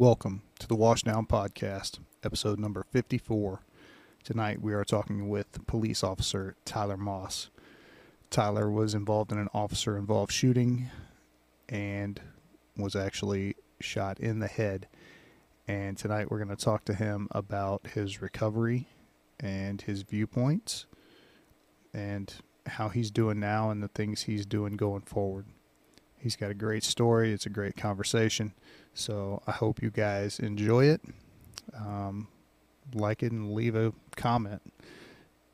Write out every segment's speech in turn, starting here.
Welcome to the Washdown Podcast, episode number 54. Tonight we are talking with police officer Tyler Moss. Tyler was involved in an officer involved shooting and was actually shot in the head. And tonight we're going to talk to him about his recovery and his viewpoints and how he's doing now and the things he's doing going forward. He's got a great story. It's a great conversation. So I hope you guys enjoy it. Um, like it and leave a comment.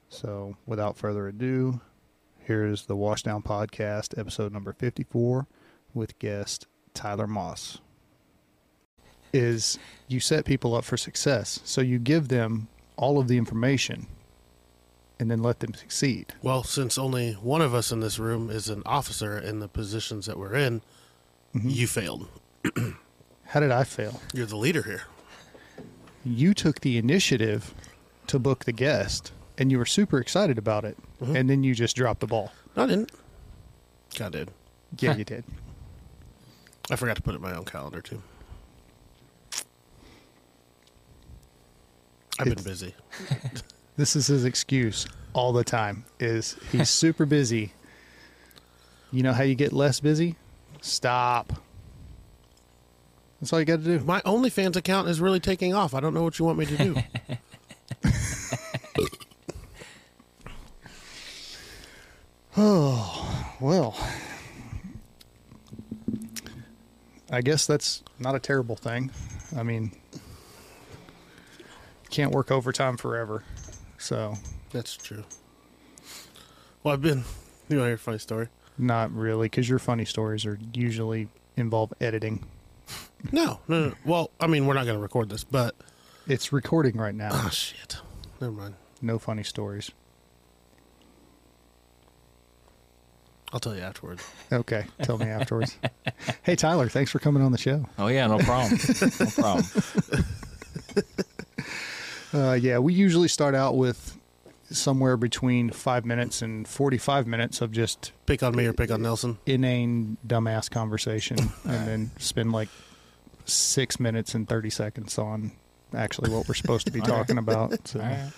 So without further ado, here's the Washdown Podcast, episode number 54, with guest Tyler Moss. Is you set people up for success. So you give them all of the information and then let them succeed. Well, since only one of us in this room is an officer in the positions that we're in, mm-hmm. you failed. How did I fail? You're the leader here. You took the initiative to book the guest and you were super excited about it. Mm-hmm. And then you just dropped the ball. No, I didn't. I did. Yeah, you did. I forgot to put it in my own calendar too. I've It's- been busy. This is his excuse all the time is he's super busy. You know how you get less busy? Stop. That's all you got to do. My OnlyFans account is really taking off. I don't know what you want me to do. Oh, well, I guess that's not a terrible thing. I mean, can't work overtime forever. So, That's true. Well, I've been. You want to hear a funny story? not really because your funny stories are usually involve editing. No, no, no. Well, I mean, we're not going to record this, but It's recording right now. oh shit. Never mind. No funny stories. I'll tell you afterwards. Okay, tell me afterwards. hey Tyler, thanks for coming on the show. Oh yeah, no problem. no problem. Uh, yeah, we usually start out with somewhere between five minutes and forty-five minutes of just Pick on me or pick on Nelson. inane dumbass conversation, and then spend like six minutes and thirty seconds on actually what we're supposed to be talking about. So All right.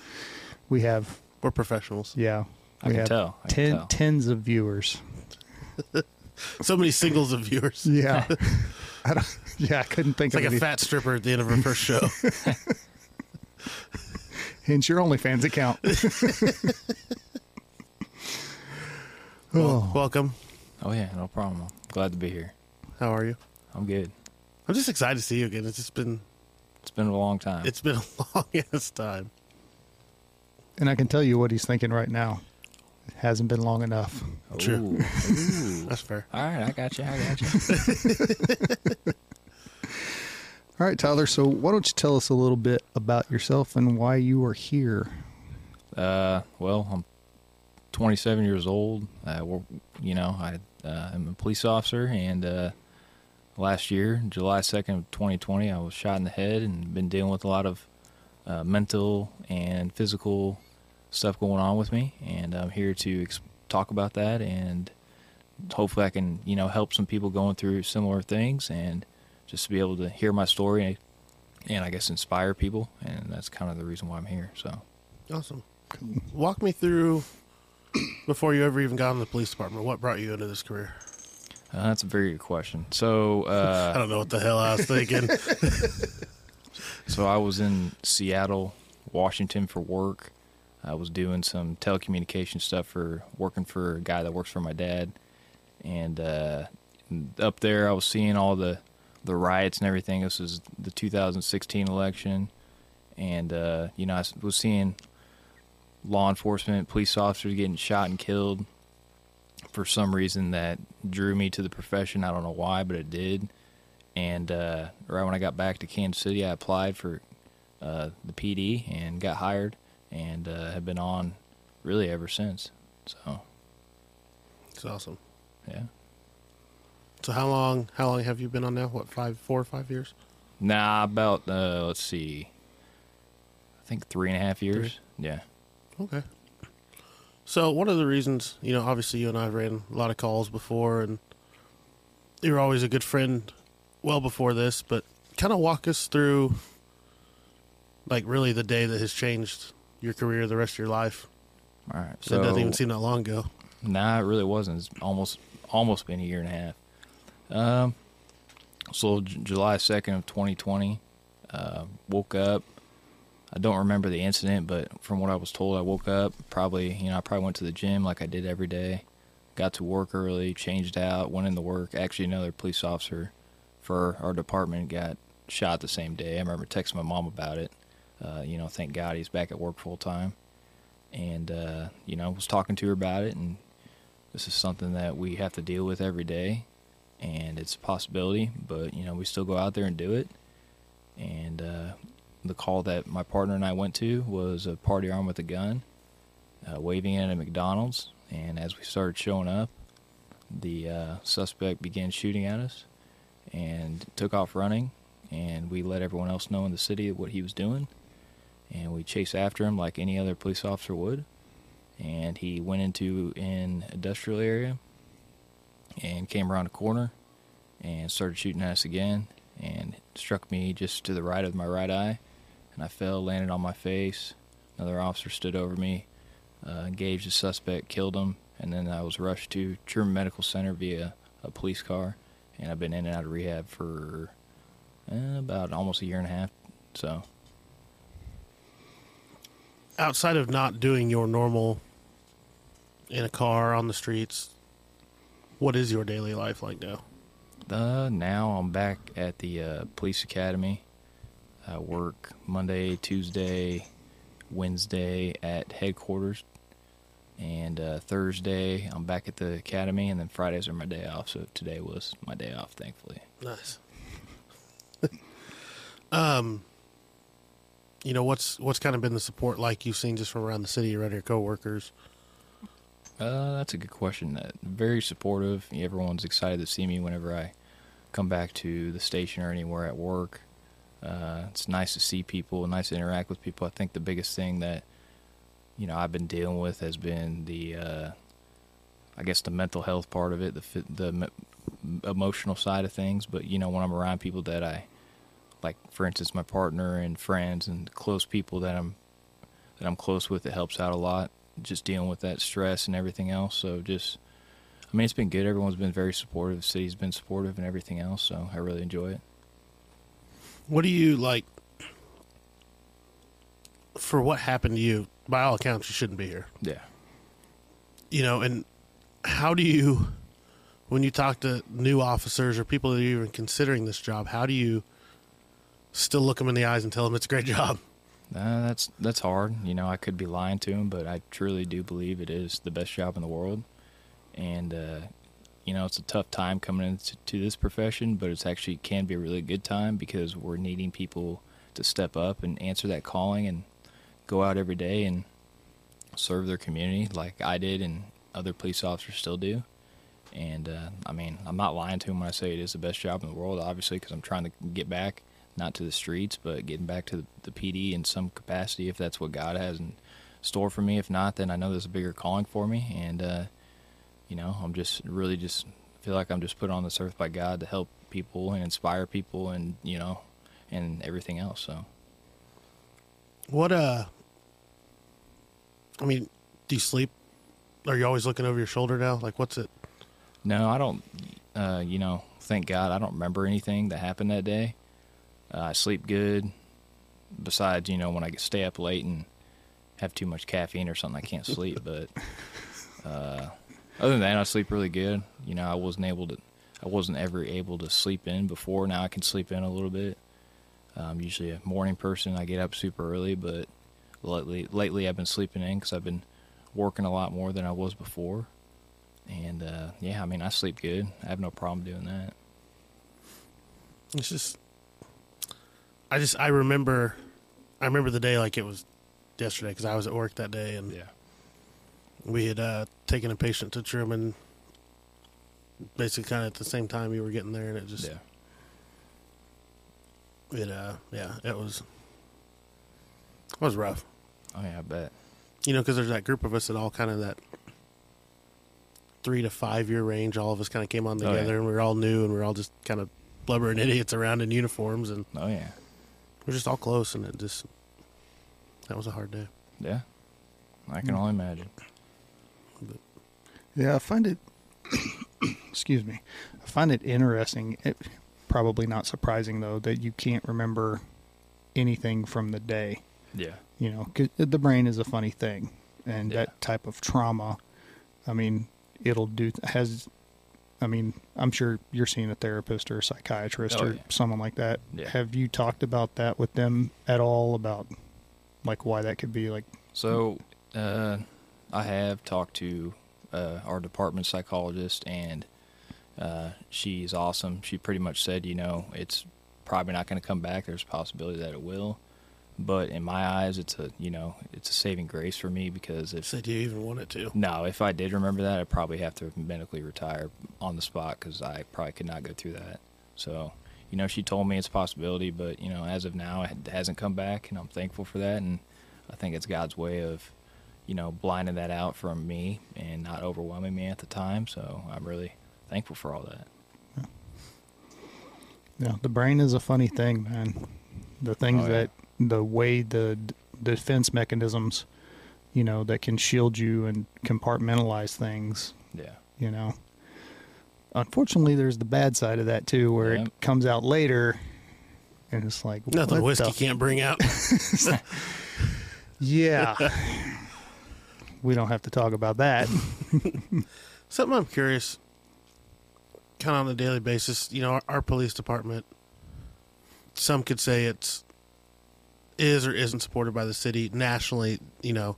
we have, We're professionals. yeah, I we can have tell. I can ten, tell. tens of viewers. So many singles of viewers. Yeah, I don't, yeah, I couldn't think It's like of a fat stripper at the end of her first show. Hence your OnlyFans account. Oh. Well, welcome. Oh yeah, no problem. Glad to be here. How are you? I'm good. I'm just excited to see you again. It's just been It's been a long time. it's been a long ass time. And I can tell you what he's thinking right now. It hasn't been long enough. True. Ooh, ooh. That's fair. All right, I got you. I got you. All right, Tyler. So why don't you tell us a little bit about yourself and why you are here? Uh, well, I'm 27 years old. Uh, you know, I uh, am a police officer, and uh, last year, July 2nd of 2020, I was shot in the head, and been dealing with a lot of uh, mental and physical stuff going on with me, and I'm here to ex- talk about that, and hopefully, I can, you know, help some people going through similar things, and just to be able to hear my story, and I guess inspire people, and that's kind of the reason why I'm here. So. Awesome. Walk me through before you ever even got in the police department. What brought you into this career? Uh, that's a very good question. So, I uh, don't know what the hell I was thinking. so I was in Seattle, Washington for work. I was doing some telecommunication stuff for working for a guy that works for my dad, and uh, up there I was seeing all the the riots and everything. This was the 2016 election, and uh, you know I was seeing law enforcement, police officers getting shot and killed. For some reason, that drew me to the profession. I don't know why, but it did. And uh, right when I got back to Kansas City, I applied for uh, the PD and got hired, and uh, have been on really ever since. So it's awesome. yeah, So how long how long have you been on now? What, five four or five years? nah, about uh, let's see, I think three and a half years. Yeah, Okay. So one of the reasons, you know, obviously you and I ran a lot of calls before, and you were always a good friend well before this. But kind of walk us through, like, really the day that has changed your career, the rest of your life. All right. So it doesn't even seem that long ago. Nah, it really wasn't. It's almost almost been a year and a half. Um, so July second of twenty twenty, uh, woke up. I don't remember the incident, but from what I was told, I woke up. Probably, you know, I probably went to the gym like I did every day. Got to work early, changed out, went into work. Actually, another police officer for our department got shot the same day. I remember texting my mom about it. Uh, you know, thank God he's back at work full time. And uh, you know, was talking to her about it, and this is something that we have to deal with every day, and it's a possibility. But you know, we still go out there and do it. And uh, the call that my partner and I went to was a party armed with a gun, uh, waving in at a McDonald's. And as we started showing up, the uh, suspect began shooting at us and took off running. And we let everyone else know in the city what he was doing. And we chased after him like any other police officer would and he went into an industrial area and came around a corner and started shooting at us again and struck me just to the right of my right eye and I fell, landed on my face. Another officer stood over me, uh, engaged the suspect, killed him, and then I was rushed to Truman Medical Center via a police car, and I've been in and out of rehab for uh, about almost a year and a half. So Outside of not doing your normal in a car on the streets, what is your daily life like now? Uh, now I'm back at the uh, police academy. I work Monday, Tuesday, Wednesday at headquarters, and uh, Thursday I'm back at the academy, and then Fridays are my day off. So today was my day off, thankfully. Nice. um, you know what's what's kind of been the support like you've seen just from around the city around your coworkers? Uh, that's a good question. Uh, very supportive. Everyone's excited to see me whenever I come back to the station or anywhere at work. Uh, it's nice to see people, nice to interact with people. I think the biggest thing that you know I've been dealing with has been the, uh, I guess the mental health part of it, the the emotional side of things. But you know when I'm around people that I like, for instance, my partner and friends and close people that I'm that I'm close with, it helps out a lot just dealing with that stress and everything else. So just, I mean, it's been good. Everyone's been very supportive. The city's been supportive and everything else. So I really enjoy it. What do you like for what happened to you? By all accounts, you shouldn't be here. Yeah. You know, and how do you, when you talk to new officers or people that are even considering this job, how do you still look them in the eyes and tell them it's a great job? Uh, that's that's hard. You know, I could be lying to him, but I truly do believe it is the best job in the world. And uh, you know, it's a tough time coming into to this profession, but it's actually can be a really good time because we're needing people to step up and answer that calling and go out every day and serve their community like I did and other police officers still do. And uh, I mean, I'm not lying to him when I say it is the best job in the world, obviously, because I'm trying to get back not to the streets, but getting back to the, the PD in some capacity if that's what God has in store for me. If not, then I know there's a bigger calling for me. And, uh, you know, I'm just really just feel like I'm just put on this earth by God to help people and inspire people and, you know, and everything else. So, What, uh, I mean, do you sleep? Are you always looking over your shoulder now? Like, what's it? no, I don't, uh, you know, thank God I don't remember anything that happened that day. Uh, I sleep good. Besides, you know, when I stay up late and have too much caffeine or something, I can't sleep. but uh, other than that, I sleep really good. You know, I wasn't able to, I wasn't ever able to sleep in before. Now I can sleep in a little bit. I'm usually a morning person. I get up super early, but lately, lately I've been sleeping in because I've been working a lot more than I was before. And uh, yeah, I mean, I sleep good. I have no problem doing that. It's just, I just, I remember, I remember the day like it was yesterday because I was at work that day and we had uh, taken a patient to Truman basically kind of at the same time you were getting there and it just, yeah. it, uh, yeah, it was, it was rough. Oh yeah, I bet. You know, because there's that group of us that all kind of that three to five year range. All of us kind of came on Oh, yeah. together, and we were all new, and we were all just kind of blubbering idiots around in uniforms, and Oh yeah, we're just all close, and it just that was a hard day. yeah. I can mm. only imagine. Yeah, I find it. excuse me. I find it interesting. It, probably not surprising though that you can't remember anything from the day. Yeah, You know, 'cause the brain is a funny thing, and Yeah. that type of trauma. I mean, it'll do has. I mean, I'm sure you're seeing a therapist or a psychiatrist Oh, or yeah. someone like that. Yeah. Have you talked about that with them at all? About like why that could be like So, uh, I have talked to uh, our department psychologist, and uh, she's awesome. She pretty much said, you know, it's probably not going to come back. There's a possibility that it will, but in my eyes, it's a you know, it's a saving grace for me because if Said you even want it to. no, if I did remember that, I'd probably have to medically retire on the spot because I probably could not go through that. So, you know, she told me it's a possibility, but you know, as of now, it hasn't come back, and I'm thankful for that. And I think it's God's way of, you know, blinding that out from me and not overwhelming me at the time. So I'm really thankful for all that. Yeah, the brain is a funny thing, man. The things Oh, yeah. that the way the d- defense mechanisms, you know, that can shield you and compartmentalize things, Yeah. you know. Unfortunately, there's the bad side of that too, where Yep. it comes out later, and it's like Nothing whiskey the- can't bring out. Yeah, we don't have to talk about that. Something I'm curious, kind of on a daily basis. You know, our, our police department. Some could say it's is or isn't supported by the city nationally. You know,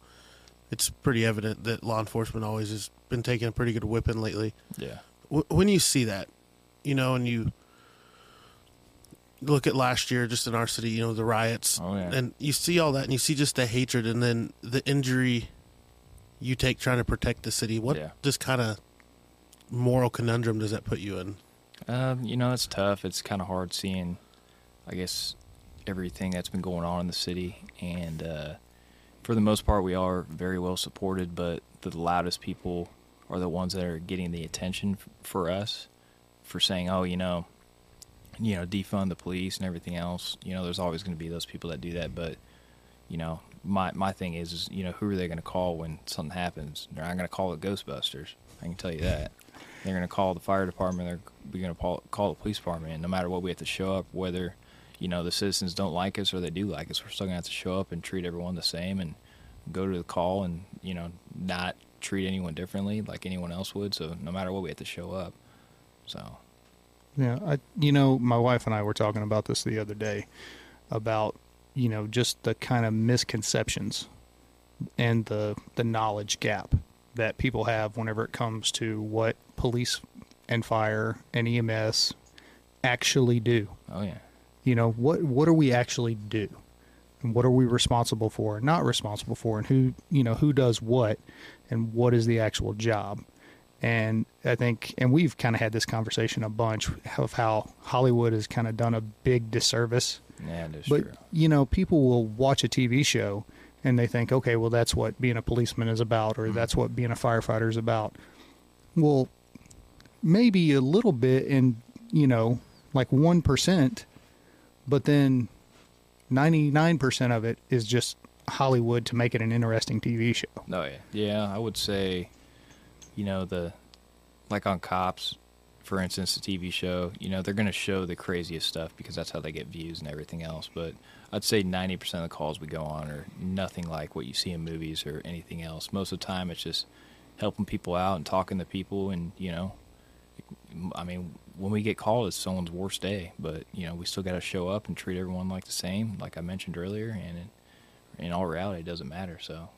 it's pretty evident that law enforcement always has been taking a pretty good whipping lately. Yeah. W- when you see that, you know, and you look at last year, just in our city, you know, the riots, Oh yeah. and you see all that, and you see just the hatred, and then the injury you take trying to protect the city. What Yeah. just kind of moral conundrum does that put you in? Um, you know, it's tough. It's kind of hard seeing, I guess, everything that's been going on in the city. And uh, for the most part, we are very well supported, but the loudest people are the ones that are getting the attention f- for us for saying, oh, you know, you know, defund the police and everything else. You know, there's always going to be those people that do that. But, you know, my, my thing is, is, you know, who are they going to call when something happens? They're not going to call the Ghostbusters. I can tell you that. They're going to call the fire department. They're going to call, call the police department. And no matter what, we have to show up, whether you know the citizens don't like us or they do like us. We're still going to have to show up and treat everyone the same and go to the call and you know not treat anyone differently like anyone else would. So no matter what, we have to show up. So Yeah, I you know, my wife and I were talking about this the other day about, you know, just the kind of misconceptions and the the knowledge gap that people have whenever it comes to what police and fire and EMS actually do. oh yeah, You know, what what do we actually do? And what are we responsible for and not responsible for and who, you know, who does what and what is the actual job? And I think, and we've kind of had this conversation a bunch of how Hollywood has kind of done a big disservice. yeah, But, true. you know, people will watch a TV show and they think, okay, well, that's what being a policeman is about, or mm-hmm. that's what being a firefighter is about. Well, maybe a little bit in, you know, like 1%, but then 99% of it is just Hollywood to make it an interesting TV show. Oh yeah, yeah. I would say, you know, the like on Cops, for instance, the TV show. You know, they're going to show the craziest stuff because that's how they get views and everything else. But I'd say ninety percent of the calls we go on are nothing like what you see in movies or anything else. Most of the time, it's just helping people out and talking to people, and you know, I mean, when we get called, it's someone's worst day, but you know, we still got to show up and treat everyone like the same, like I mentioned earlier, and in, in all reality, it doesn't matter. So.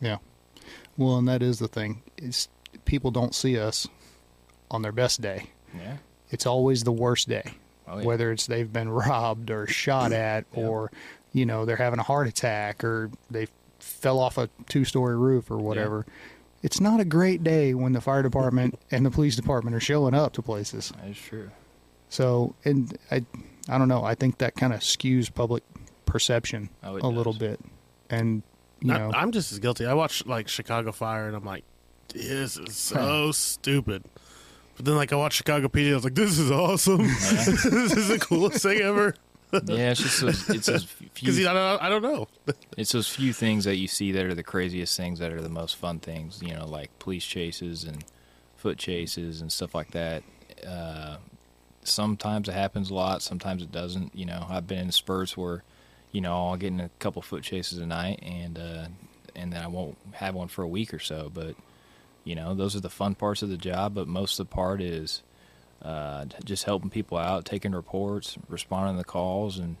Yeah. Well, and that is the thing. Is people don't see us on their best day. Yeah. It's always the worst day. Oh, yeah. Whether it's they've been robbed or shot at Yeah. or you know, they're having a heart attack or they fell off a two-story roof or whatever. It's not a great day when the fire department and the police department are showing up to places. That is true. So, and I I don't know, I think that kind of skews public perception Oh, it a little bit. And you know, I, I'm just as guilty. I watch like Chicago Fire, and I'm like, this is so stupid. But then, like, I watch Chicago PD. I was like, "This is awesome! this is the coolest thing ever." Yeah, it's just those, it's those Because few I don't, I don't know. it's those few things that you see that are the craziest things that are the most fun things. You know, like police chases and foot chases and stuff like that. Uh, sometimes it happens a lot. Sometimes it doesn't. You know, I've been in spurts where, you know, I'll get in a couple foot chases a night and uh, and then I won't have one for a week or so. But you know, those are the fun parts of the job. But most of the part is uh, just helping people out, taking reports, responding to the calls, and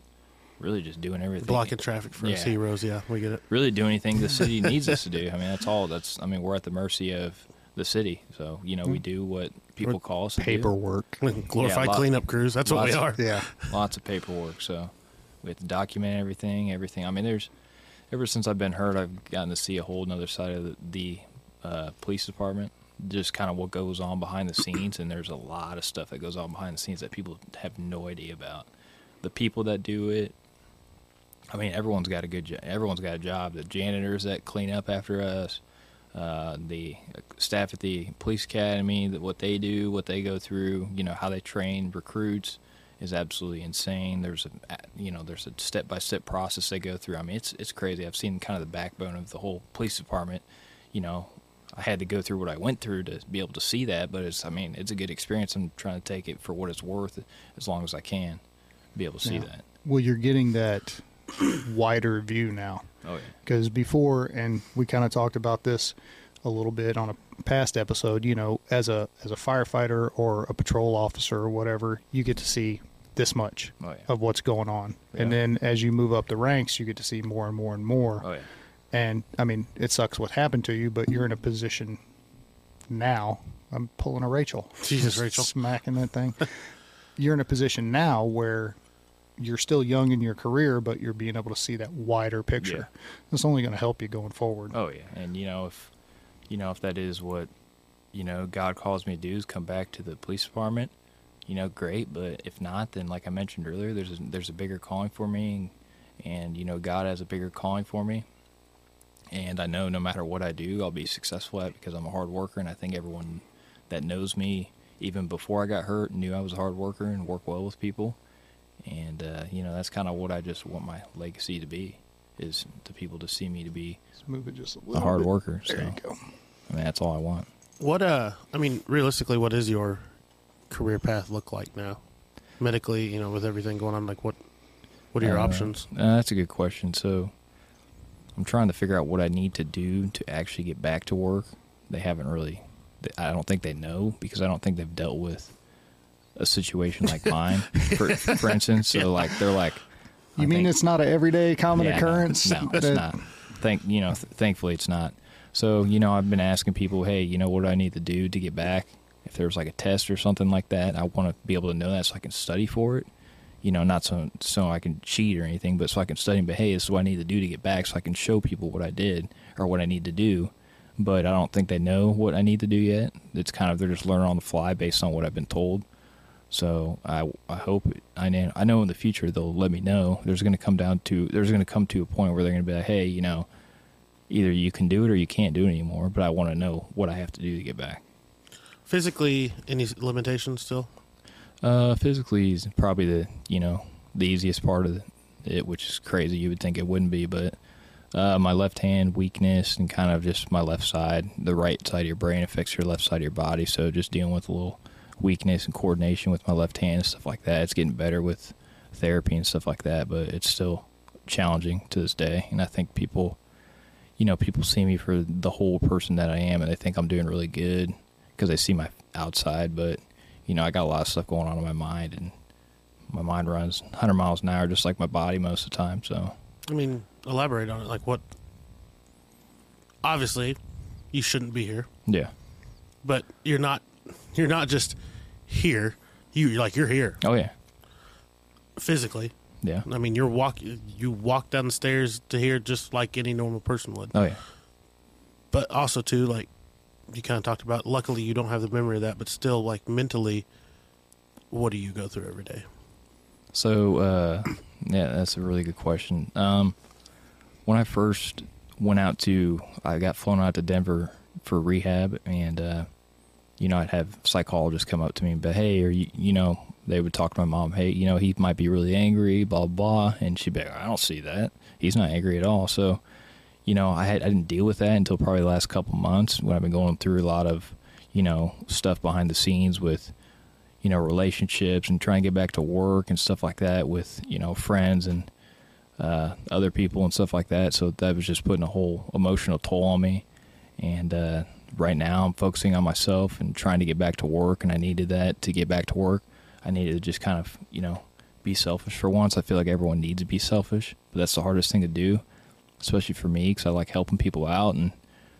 really just doing everything. Blocking traffic for Yeah. us heroes. Yeah, we get it. Really do anything the city needs us to do. I mean, that's all. That's I mean, we're at the mercy of the city. So you know, we do what people call us. Paperwork. Glorified lot- cleanup crews. That's what we are. Yeah. lots of paperwork. So we have to document everything, everything. I mean, there's ever since I've been hurt, I've gotten to see a whole another side of the, the uh, police department. Just kind of what goes on behind the scenes, and there's a lot of stuff that goes on behind the scenes that people have no idea about. The people that do it. I mean, everyone's got a good. Jo- everyone's got a job. The janitors that clean up after us, uh, the staff at the police academy, that what they do, what they go through, you know, how they train recruits is absolutely insane. There's a, you know, there's a step by step process they go through. I mean, it's it's crazy. I've seen kind of the backbone of the whole police department. You know, I had to go through what I went through to be able to see that, but it's, I mean, it's a good experience. I'm trying to take it for what it's worth as long as I can, be able to see Yeah. that. Well, you're getting that wider view now. Oh yeah. because before and we kind of talked about this a little bit on a past episode you know as a as a firefighter or a patrol officer or whatever you get to see this much Oh yeah. of what's going on and then as you move up the ranks you get to see more and more and more Oh yeah. And i mean it sucks what happened to you but you're in a position now. I'm pulling a rachel. Jesus, Rachel. smacking that thing. You're in a position now where you're still young in your career but you're being able to see that wider picture. It's only going to help you going forward. Oh yeah, and you know if you know if that is what you know God calls me to do is come back to the police department, you know, great. But if not, then like I mentioned earlier, there's a, there's a bigger calling for me, and, and you know God has a bigger calling for me, and I know no matter what I do, I'll be successful at because I'm a hard worker, and I think everyone that knows me even before I got hurt knew I was a hard worker and work well with people, and uh, you know that's kind of what I just want my legacy to be is to people to see me to be Let's move it just a a hard bit. worker. So There you go. I mean, that's all I want. What uh I mean, realistically, what is your career path look like now? Medically, you know, with everything going on, like what what are your Uh, options? Uh, that's a good question. So I'm trying to figure out what I need to do to actually get back to work. They haven't really. I don't think they know because I don't think they've dealt with a situation like mine, for, for instance. So like they're like, I You mean think- it's not an everyday common Yeah, occurrence? No, it's not. Thank you know. Th- thankfully, it's not. So you know, I've been asking people, hey, you know, what do I need to do to get back? If there's like a test or something like that, I want to be able to know that so I can study for it. You know, not so so I can cheat or anything, but so I can study. But hey, this is what I need to do to get back, so I can show people what I did or what I need to do. But I don't think they know what I need to do yet. It's kind of they're just learning on the fly based on what I've been told. So I I hope I know I know in the future they'll let me know. There's going to come down to there's going to come to a point where they're going to be like, hey, you know, either you can do it or you can't do it anymore. But I want to know what I have to do to get back. Physically, any limitations still? Uh, physically is probably the you know the easiest part of it, which is crazy. You would think it wouldn't be, but uh, my left hand weakness and kind of just my left side, the right side of your brain affects your left side of your body. So just dealing with a little weakness and coordination with my left hand and stuff like that. It's getting better with therapy and stuff like that, but it's still challenging to this day. And I think people, you know, people see me for the whole person that I am, and they think I'm doing really good because they see my outside, but you know, I got a lot of stuff going on in my mind, and my mind runs 100 miles an hour, just like my body most of the time. So, I mean, elaborate on it. Like what? Obviously, you shouldn't be here, yeah. but you're not. You're not just here. You're like you're here Oh yeah. physically. Yeah. I mean, you're walk. You walk down the stairs to here just like any normal person would. Oh yeah. But also too, like you kind of talked about. Luckily, you don't have the memory of that, but still, like mentally, what do you go through every day? So, uh, yeah, that's a really good question. Um, when I first went out to, I got flown out to Denver for rehab, and uh, you know, I'd have psychologists come up to me, but hey, or you, you know, they would talk to my mom, hey, you know, he might be really angry, blah blah, and she'd be like, I don't see that. He's not angry at all. So, you know, I had I didn't deal with that until probably the last couple months when I've been going through a lot of, you know, stuff behind the scenes with, you know, relationships and trying to get back to work and stuff like that with, you know, friends and uh, other people and stuff like that. So that was just putting a whole emotional toll on me. And uh, right now, I'm focusing on myself and trying to get back to work. And I needed that to get back to work. I needed to just kind of, you know, be selfish for once. I feel like everyone needs to be selfish, but that's the hardest thing to do, especially for me because I like helping people out and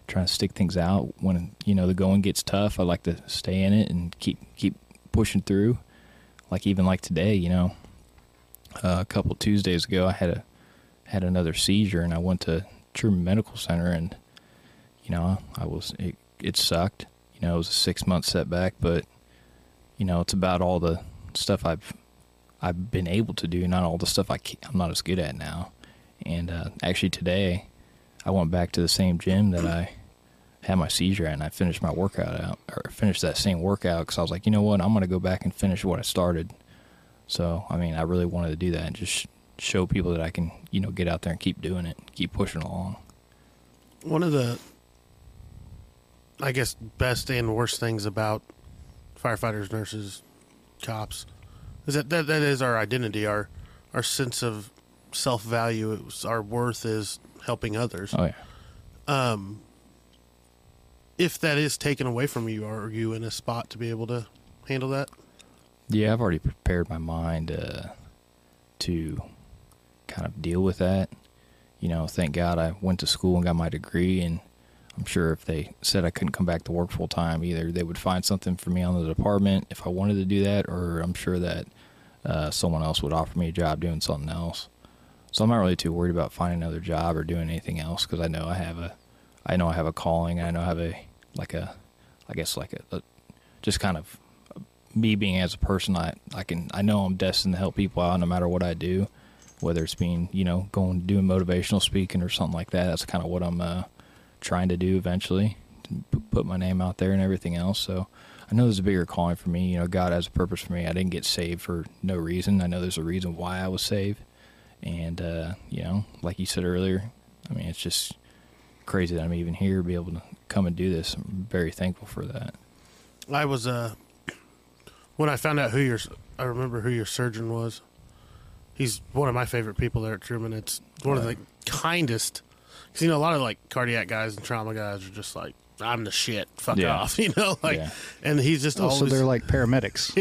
trying to stick things out. When you know the going gets tough, I like to stay in it and keep keep pushing through. Like even like today, you know, uh, a couple Tuesdays ago, I had a had another seizure, and I went to Truman Medical Center, and you know, I was it, it sucked. You know, it was a six month setback, but you know, it's about all the stuff I've I've been able to do, not all the stuff I I'm not as good at now. And uh, actually, today I went back to the same gym that I had my seizure at, and I finished my workout out, or finished that same workout because I was like, you know what, I'm going to go back and finish what I started. So, I mean, I really wanted to do that and just show people that I can, you know, get out there and keep doing it, keep pushing along. One of the, I guess, best and worst things about firefighters, nurses, cops is that that, that is our identity, our our sense of self value, our worth is helping others. Oh yeah. Um, if that is taken away from you, are you in a spot to be able to handle that? Yeah, I've already prepared my mind uh, to kind of deal with that. You know, thank God I went to school and got my degree, and I'm sure if they said I couldn't come back to work full time, either they would find something for me on the department if I wanted to do that, or I'm sure that uh, someone else would offer me a job doing something else. So I'm not really too worried about finding another job or doing anything else because I know I have a, I know I have a calling. I know I have a like a, I guess like a, a just kind of me being as a person. I I can I know I'm destined to help people out no matter what I do, whether it's being you know going doing motivational speaking or something like that. That's kind of what I'm uh, trying to do eventually, to put my name out there and everything else. So I know there's a bigger calling for me. You know, God has a purpose for me. I didn't get saved for no reason. I know there's a reason why I was saved. And, uh, you know, like you said earlier, I mean, it's just crazy that I'm even here, be able to come and do this. I'm very thankful for that. I was, uh, when I found out who your, I remember who your surgeon was. He's one of my favorite people there at Truman. It's one of the kindest, because, you know, a lot of like cardiac guys and trauma guys are just like, I'm the shit. Fuck Yeah. off, you know. Like, Yeah. and he's just Oh, always so they're like paramedics.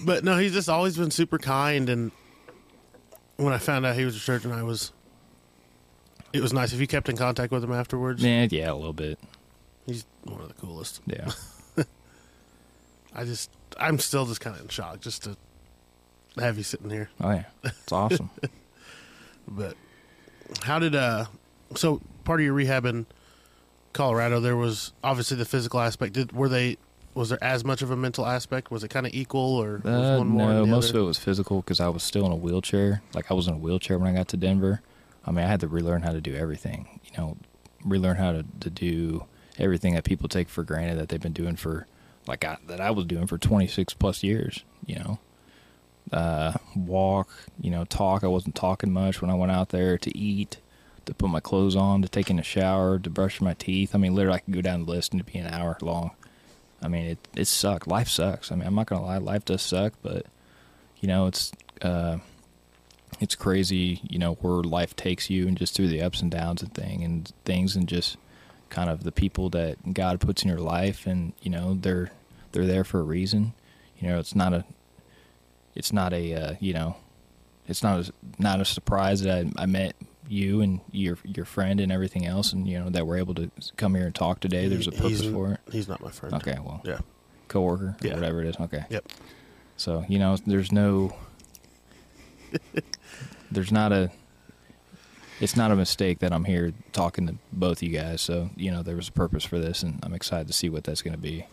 but no, he's just always been super kind. And when I found out he was a surgeon, I was. It was nice. If you kept in contact with him afterwards, Yeah, yeah, a little bit. he's one of the coolest. Yeah. I just, I'm still just kind of in shock just to have you sitting here. Oh, yeah. It's awesome. But how did uh? So part of your rehab in Colorado, there was obviously the physical aspect. Did were they? Was there as much of a mental aspect? Was it kind of equal, or was Uh, one more? no, most other? of it was physical because I was still in a wheelchair. Like I was in a wheelchair when I got to Denver. I mean, I had to relearn how to do everything. You know, relearn how to, to do everything that people take for granted that they've been doing for, like I, that I was doing for 26 plus years. You know, uh, walk. You know, talk. I wasn't talking much when I went out there to eat, to put my clothes on, to take in a shower, to brush my teeth. I mean, literally, I could go down the list and it'd be an hour long. I mean, it it sucked. Life sucks. I mean, I'm not gonna lie, life does suck, but you know, it's uh, it's crazy. You know where life takes you, and just through the ups and downs and thing and things, and just kind of the people that God puts in your life, and you know they're they're there for a reason. You know, it's not a it's not a uh, you know it's not a, not a surprise that I, I met you and your your friend and everything else, and you know that we're able to come here and talk today. There's a purpose he's- for it. He's not my friend. Okay, well, Yeah. coworker, or Yeah. whatever it is. Okay. Yep. So you know, there's no, there's not a, it's not a mistake that I'm here talking to both you guys. So you know, there was a purpose for this, and I'm excited to see what that's going to be.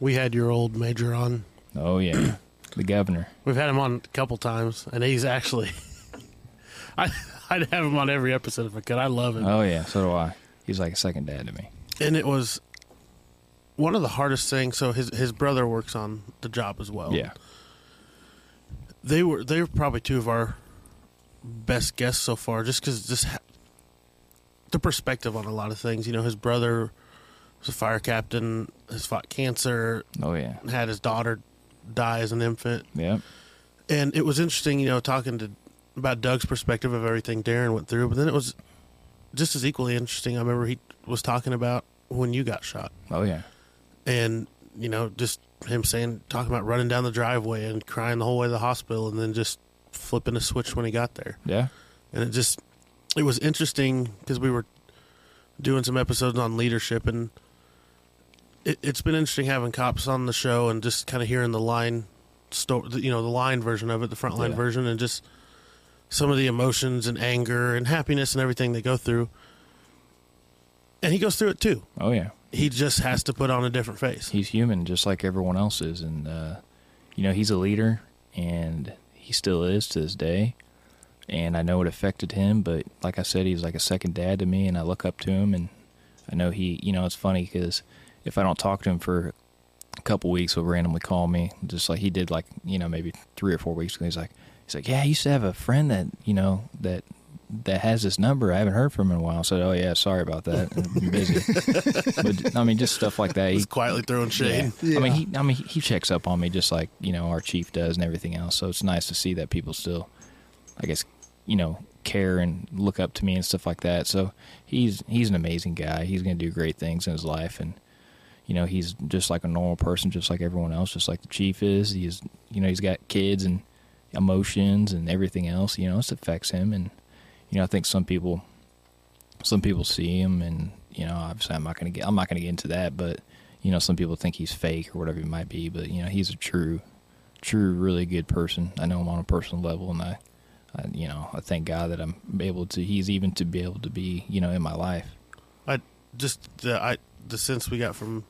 We had your old major on. Oh yeah, the governor. We've had him on a couple times, and he's actually. I, I'd have him on every episode if I could. I love him. Oh yeah, so do I. He's like a second dad to me. and it was one of the hardest things. So his his brother works on the job as well. Yeah. they were they were probably two of our best guests so far, just because just ha- the perspective on a lot of things. You know, his brother was a fire captain, has fought cancer, Oh yeah. had his daughter die as an infant, Yep. and it was interesting. You know, talking to about Doug's perspective of everything Darren went through, but then it was just as equally interesting. I remember he was talking about when you got shot, Oh yeah. and you know, just him saying, talking about running down the driveway and crying the whole way to the hospital, and then just flipping a switch when he got there. Yeah. And it just, it was interesting because we were doing some episodes on leadership, and it, it's been interesting having cops on the show and just kind of hearing the line, story, you know, the line version of it, the front line Yeah. version, and just some of the emotions and anger and happiness and everything they go through. And he goes through it too. Oh yeah. He just has to put on a different face. He's human, just like everyone else is, and uh, you know he's a leader, and he still is to this day. And I know it affected him, but like I said, he's like a second dad to me, and I look up to him, and I know he. You know, it's funny because if I don't talk to him for a couple weeks, he'll randomly call me, just like he did, like you know maybe three or four weeks ago. He's like, he's like, yeah, I used to have a friend that you know that that has this number. I haven't heard from him in a while. I said, oh yeah, sorry about that. I'm busy. but I mean, just stuff like that. He's quietly throwing shade. yeah. I mean, he, I mean, he checks up on me just like you know our chief does and everything else. So it's nice to see that people still, I guess, you know, care and look up to me and stuff like that. So he's he's an amazing guy. He's going to do great things in his life, and you know, he's just like a normal person, just like everyone else, just like the chief is. He's you know, he's got kids and emotions and everything else. You know, it affects him, and you know, I think some people, some people see him, and you know, obviously, I'm not going to get, I'm not going to get into that, but you know, some people think he's fake or whatever he might be, but you know, he's a true, true, really good person. I know him on a personal level, and I, I you know, I thank God that I'm able to. He's even to be able to be, you know, in my life. I just the I the sense we got from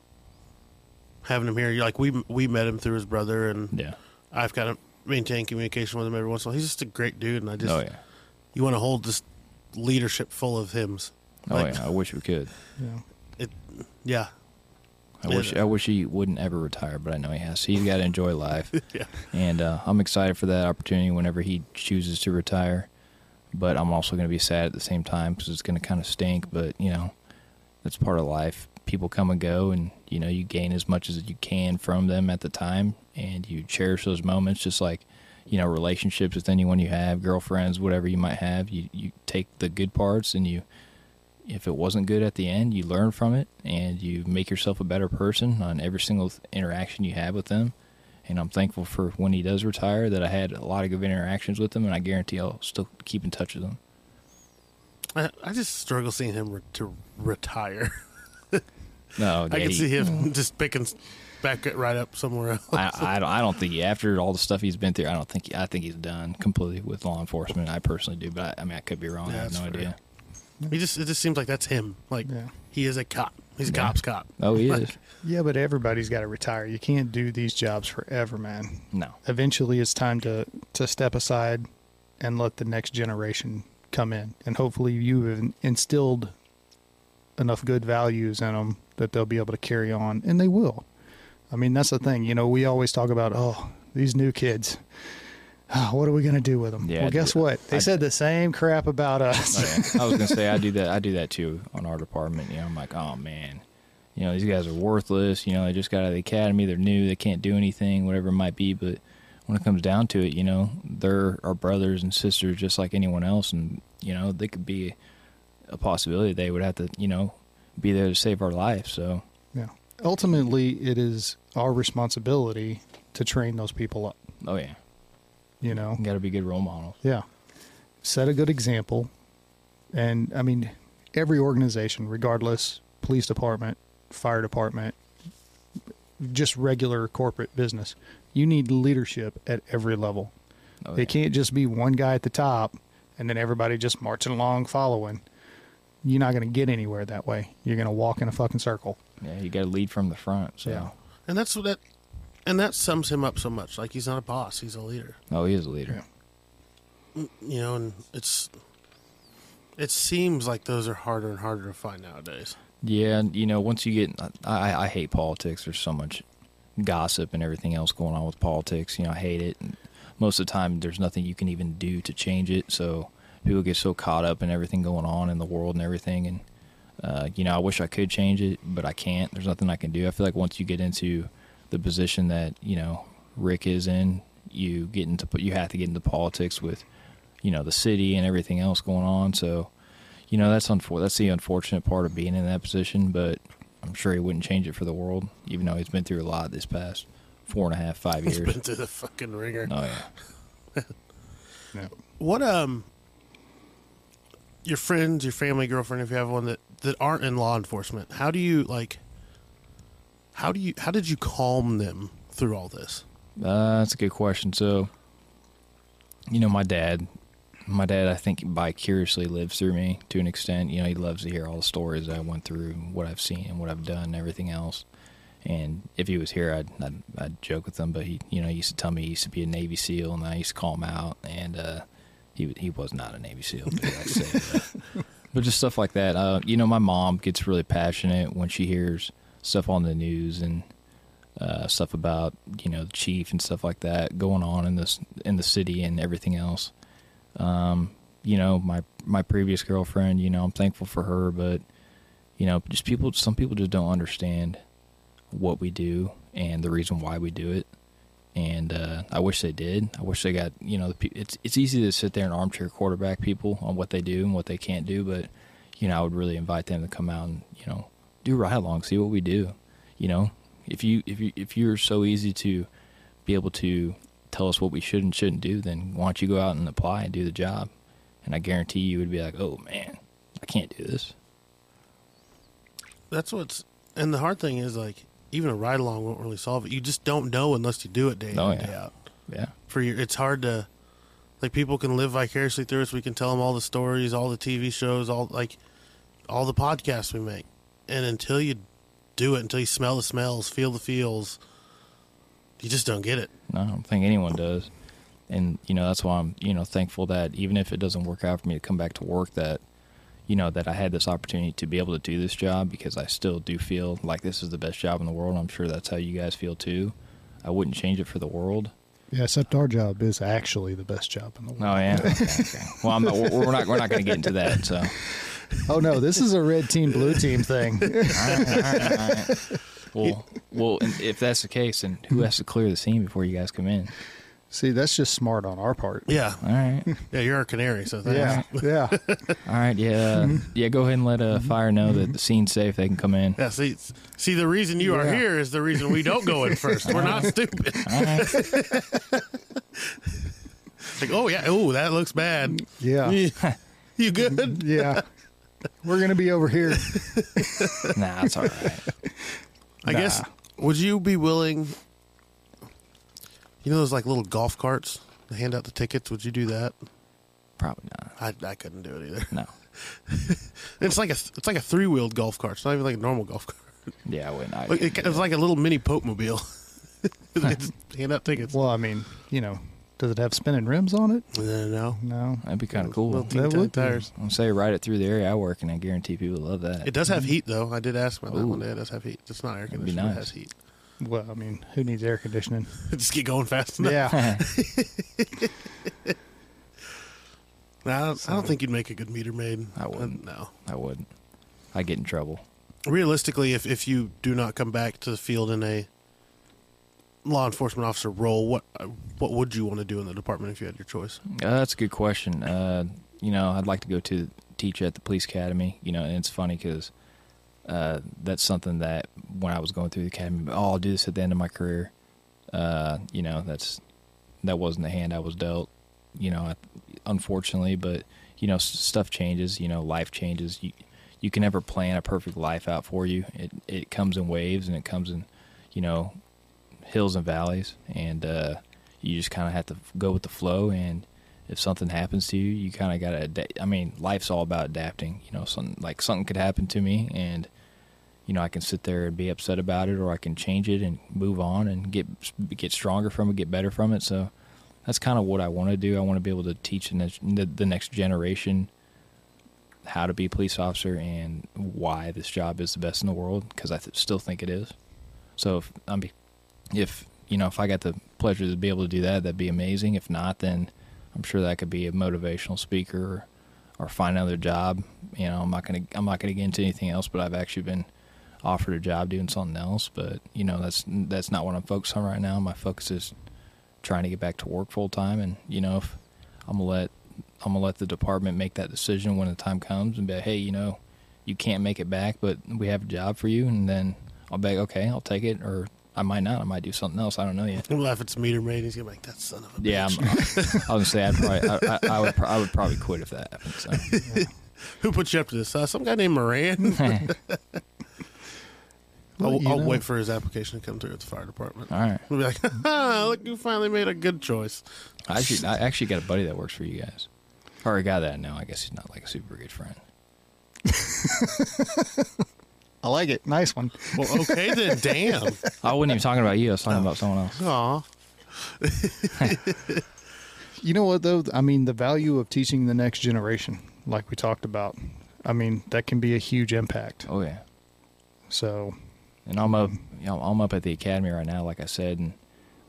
having him here. Like we we met him through his brother, and Yeah. I've kind of maintained communication with him every once in a while. He's just a great dude, and I just oh yeah. you want to hold this leadership full of hymns. Oh Like- yeah. I wish we could. Yeah. Yeah, I Yeah. wish I wish he wouldn't ever retire, but I know he has. He's got to enjoy life, yeah. and uh, I'm excited for that opportunity whenever he chooses to retire. But I'm also going to be sad at the same time because it's going to kind of stink. But you know, that's part of life. People come and go, and you know you gain as much as you can from them at the time, and you cherish those moments. Just like you know relationships with anyone you have, girlfriends, whatever you might have, you you take the good parts and you if it wasn't good at the end, you learn from it and you make yourself a better person on every single interaction you have with them. And I'm thankful for when he does retire that I had a lot of good interactions with him, and I guarantee I'll still keep in touch with him. I, I just struggle seeing him re- to retire. No, I can he- see him just picking back it right up somewhere else. I, I don't. I don't think he, after all the stuff he's been through, I don't think. I think he's done completely with law enforcement. I personally do, but I, I mean, I could be wrong. Yeah, I have no fair. idea. he just it just seems like that's him. Like Yeah. he is a cop. He's a Yeah. cop's cop. Oh, he Like, is. Yeah, but everybody's got to retire. You can't do these jobs forever, man. No. Eventually, it's time to to step aside and let the next generation come in, and hopefully, you have instilled enough good values in them that they'll be able to carry on, and they will. I mean, that's the thing. You know, we always talk about, oh, these new kids. Oh, what are we going to do with them? Yeah, well, guess do- what? They I- said the same crap about us. Oh, yeah. I was gonna say I do that. I do that too on our department. You know, I'm like, oh man, you know, these guys are worthless. You know, they just got out of the academy. They're new. They can't do anything, whatever it might be. But when it comes down to it, you know, they're our brothers and sisters, just like anyone else. And you know, they could be a possibility. They would have to, you know, be there to save our life. So Yeah. Ultimately, it is our responsibility to train those people up. oh yeah, You know, got to be good role models. yeah. Set a good example. And I mean, every organization, regardless, police department, fire department, just regular corporate business, you need leadership at every level. Oh, yeah. It can't just be one guy at the top and then everybody just marching along following. You're not going to get anywhere that way. You're going to walk in a fucking circle. Yeah, you got to lead from the front. So Yeah. And that's what that and that sums him up so much. Like he's not a boss, he's a leader. oh, he is a leader. Mm, you know, and it's it seems like those are harder and harder to find nowadays. Yeah, and, you know, once you get, I, I hate politics. There's so much gossip and everything else going on with politics. You know, I hate it. And most of the time, there's nothing you can even do to change it. So people get so caught up in everything going on in the world and everything. And, uh, you know, I wish I could change it, but I can't. There's nothing I can do. I feel like once you get into the position that, you know, Rick is in, you get into, you have to get into politics with, you know, the city and everything else going on. So, you know that's unfor- that's the unfortunate part of being in that position. But I'm sure he wouldn't change it for the world, even though he's been through a lot this past four and a half, five He's years. been through the fucking wringer. Oh yeah, Yeah. What um, your friends, your family, girlfriend, if you have one that that aren't in law enforcement, how do you like? How do you? How did you calm them through all this? uh, that's a good question. So, you know, my dad, my dad, I think vicariously lives through me to an extent. You know, he loves to hear all the stories I went through, what I've seen, and what I've done, and everything else. And if he was here, I'd, I'd I'd joke with him, but he, you know, he used to tell me he used to be a Navy SEAL, and I used to call him out, and uh, he he was not a Navy SEAL. but but just stuff like that. Uh, you know, my mom gets really passionate when she hears stuff on the news and uh, stuff about you know the chief and stuff like that going on in this in the city and everything else. Um, you know, my my previous girlfriend, you know, I'm thankful for her, but you know, just people, some people just don't understand what we do and the reason why we do it. And uh, I wish they did. I wish they got you know. It's it's easy to sit there and armchair quarterback people on what they do and what they can't do, but you know, I would really invite them to come out and you know do ride along, see what we do. You know, if you if you if you're so easy to be able to tell us what we should and shouldn't do, then why don't you go out and apply and do the job? And I guarantee you would be like, oh man, I can't do this. That's what's and the hard thing is like even a ride along won't really solve it. You just don't know unless you do it day in Oh, and yeah. day out. Yeah, For your, it's hard to like people can live vicariously through us. We can tell them all the stories, all the TV shows, all like all the podcasts we make, and until you do it, until you smell the smells, feel the feels, you just don't get it. no, I don't think anyone does. And you know that's why I'm you know thankful that even if it doesn't work out for me to come back to work, that you know that I had this opportunity to be able to do this job because I still do feel like this is the best job in the world. I'm sure that's how you guys feel too. I wouldn't change it for the world. Yeah, except our job is actually the best job in the world. Oh yeah. Okay, okay. Well, I'm not, we're we're not we're not going to get into that. So. Oh no, this is a red team, blue team thing. all right, all right, all right. Well, well, if that's the case, then who has to clear the scene before you guys come in? See, that's just smart on our part. Yeah, All right, yeah, you're a canary, so thanks. Yeah, yeah. all right, yeah, yeah. Go ahead and let a fire know that the scene's safe. They can come in. Yeah, see, see, the reason you are Yeah. here is the reason we don't go in first. We're not stupid. All right. Like, oh yeah, oh that looks bad. Yeah, You good? yeah. We're gonna be over here. Nah, it's all right. I Nah. guess. Would you be willing? You know those like little golf carts to hand out the tickets. Would you do that? Probably not. I, I couldn't do it either. No. It's like a it's like a three wheeled golf cart. It's not even like a normal golf cart. Yeah, I wouldn't. I, Like, it- It's like a little mini Pope mobile. they just hand out tickets. Well, I mean, you know, does it have spinning rims on it? Uh, no, No. that'd be kind of cool. Little That teeny tiny would tires. I'm say ride it through the area I work in. I guarantee people love that. It does have heat though. I did ask about that Ooh. one day. It does have heat. It's not air That'd be conditioned. It has heat. Well, I mean, who needs air conditioning? just get going fast enough. Yeah. No, I, don't, I don't think you'd make a good meter maid. I wouldn't. Uh, no. I wouldn't. I get in trouble. Realistically, if if you do not come back to the field in a law enforcement officer role, what uh, what would you want to do in the department if you had your choice? Uh, that's a good question. Uh, you know, I'd like to go to teach at the police academy. You know, and it's funny because uh, that's something that when I was going through the academy, oh, I'll do this at the end of my career. Uh, you know, that's that wasn't the hand I was dealt. You know, unfortunately, but you know, stuff changes. You know, life changes. You you can never plan a perfect life out for you. It it comes in waves and it comes in, you know, hills and valleys, and uh, you just kind of have to go with the flow. And if something happens to you, you kind of got to adapt. I mean, life's all about adapting. You know, something like something could happen to me, and you know, I can sit there and be upset about it, or I can change it and move on and get get stronger from it, get better from it. So that's kind of what I want to do. I want to be able to teach the next, the, next generation how to be a police officer and why this job is the best in the world because I th- still think it is. So if I'm be- if you know if I got the pleasure to be able to do that, that'd be amazing. If not, then I'm sure that could be a motivational speaker or, or find another job. You know, I'm not gonna I'm not gonna get into anything else, but I've actually been offered a job doing something else. But you know, that's that's not what I'm focused on right now. My focus is trying to get back to work full time, and you know, if I'm gonna let I'm gonna let the department make that decision when the time comes, and be like, hey, you know, you can't make it back, but we have a job for you, and then I'll be like, okay, I'll take it, or I might not. I might do something else. I don't know yet. Well, if it's meter maid, he's gonna be like that son of a bitch. Yeah, I'm, bitch. I was gonna say I'd probably, I, I, I would, I would probably quit if that happened. So. Who put you up to this? Uh, some guy named Moran. Well, I'll, I'll wait for his application to come through at the fire department. All right, We'll be like, "Ha, look, you finally made a good choice. I actually, I actually got a buddy that works for you guys, or a guy that I know. I guess he's not like a super good friend. I like it. Nice one. Well, okay then. Damn. I wasn't even talking about you. I was talking oh. about someone else. Aw. You know what though? I mean, the value of teaching the next generation, like we talked about. I mean, that can be a huge impact. Oh yeah. So, And I'm up, you know, I'm up at the academy right now, like I said, and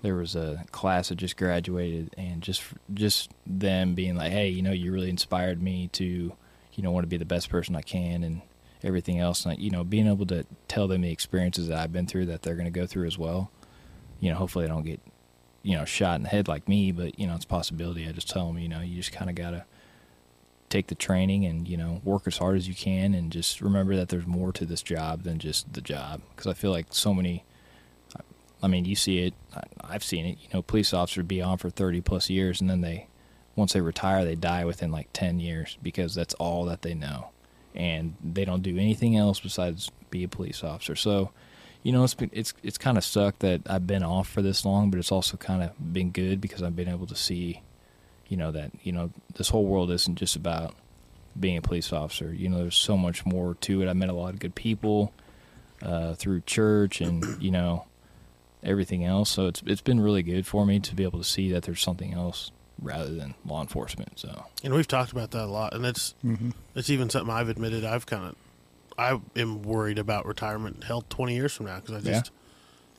there was a class that just graduated, and just just them being like, hey, you know, you really inspired me to, you know, want to be the best person I can, and everything else, and you know, being able to tell them the experiences that I've been through that they're going to go through as well. You know, hopefully they don't get, you know, shot in the head like me, but you know, it's a possibility. I just tell them, you know, you just kind of gotta take the training and you know work as hard as you can and just remember that there's more to this job than just the job. Because i feel like so many i mean you see it i've seen it you know police officers be on for 30 plus years and then they once they retire they die within like 10 years because that's all that they know. And they don't do anything else besides be a police officer. So you know it's been, it's it's kind of sucked that I've been off for this long but it's also kind of been good because I've been able to see you know that you know this whole world isn't just about being a police officer you know there's so much more to it i met a lot of good people uh, through church and you know everything else so it's it's been really good for me to be able to see that there's something else rather than law enforcement so And we've talked about that a lot, and it's mhm. it's even something I've admitted. I've kind of I am worried about retirement health twenty years from now because I Yeah. just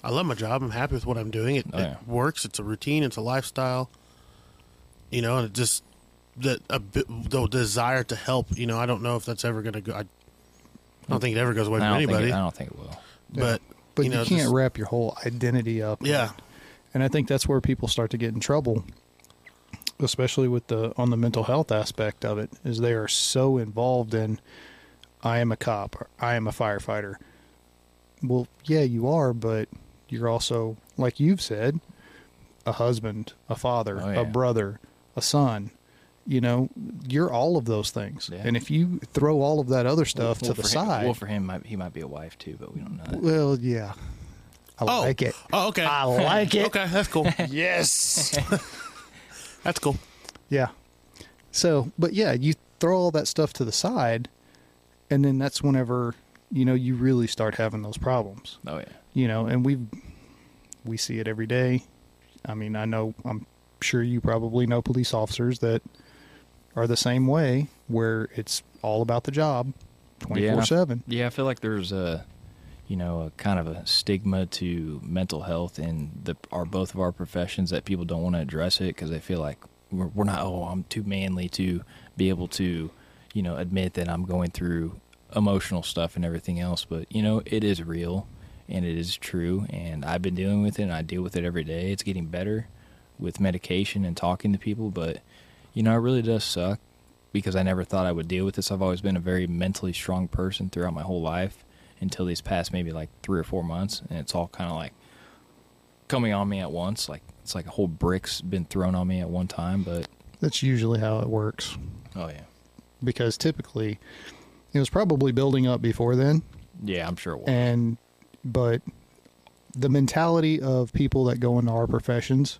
I love my job. I'm happy with what I'm doing. It, Oh, yeah. it works. It's a routine. It's a lifestyle. You know, and it just that a bit, the desire to help. You know, I don't know if that's ever going to go. I don't think it ever goes away I from don't, think anybody. it, I don't think it will but but you you, know, can't just- wrap your whole identity up. in yeah, it. and I think that's where people start to get in trouble, especially with the on the mental health aspect of it, is they are so involved in, I am a cop or I am a firefighter. Well, yeah, you are, but you're also, like you've said, a husband, a father, Oh, yeah. a brother, a son. You know, you're all of those things. Yeah. And if you throw all of that other stuff well, to the for him, side, well for him might, he might be a wife too but we don't know that well, yeah. I Oh. like it. Oh, okay. I like it. Okay, that's cool. Yes. That's cool. Yeah. So, but yeah, you throw all that stuff to the side, and then that's whenever you know you really start having those problems. oh yeah You know, and we we see it every day. I mean, I know I'm sure you probably know police officers that are the same way, where it's all about the job, twenty four I- seven. Yeah, I feel like there's a, you know, a kind of a stigma to mental health in the our both of our professions that people don't want to address it because they feel like we're, we're not. Oh, I'm too manly to be able to, you know, admit that I'm going through emotional stuff and everything else. But you know, it is real and it is true, and I've been dealing with it. and I deal with it every day. It's getting better with medication and talking to people, but you know, it really does suck because I never thought I would deal with this. I've always been a very mentally strong person throughout my whole life until these past maybe like three or four months, and it's all kind of like coming on me at once. Like it's like a whole brick's been thrown on me at one time. But That's usually how it works, oh yeah, because typically it was probably building up before then. yeah, I'm sure it will. and but the mentality of people that go into our professions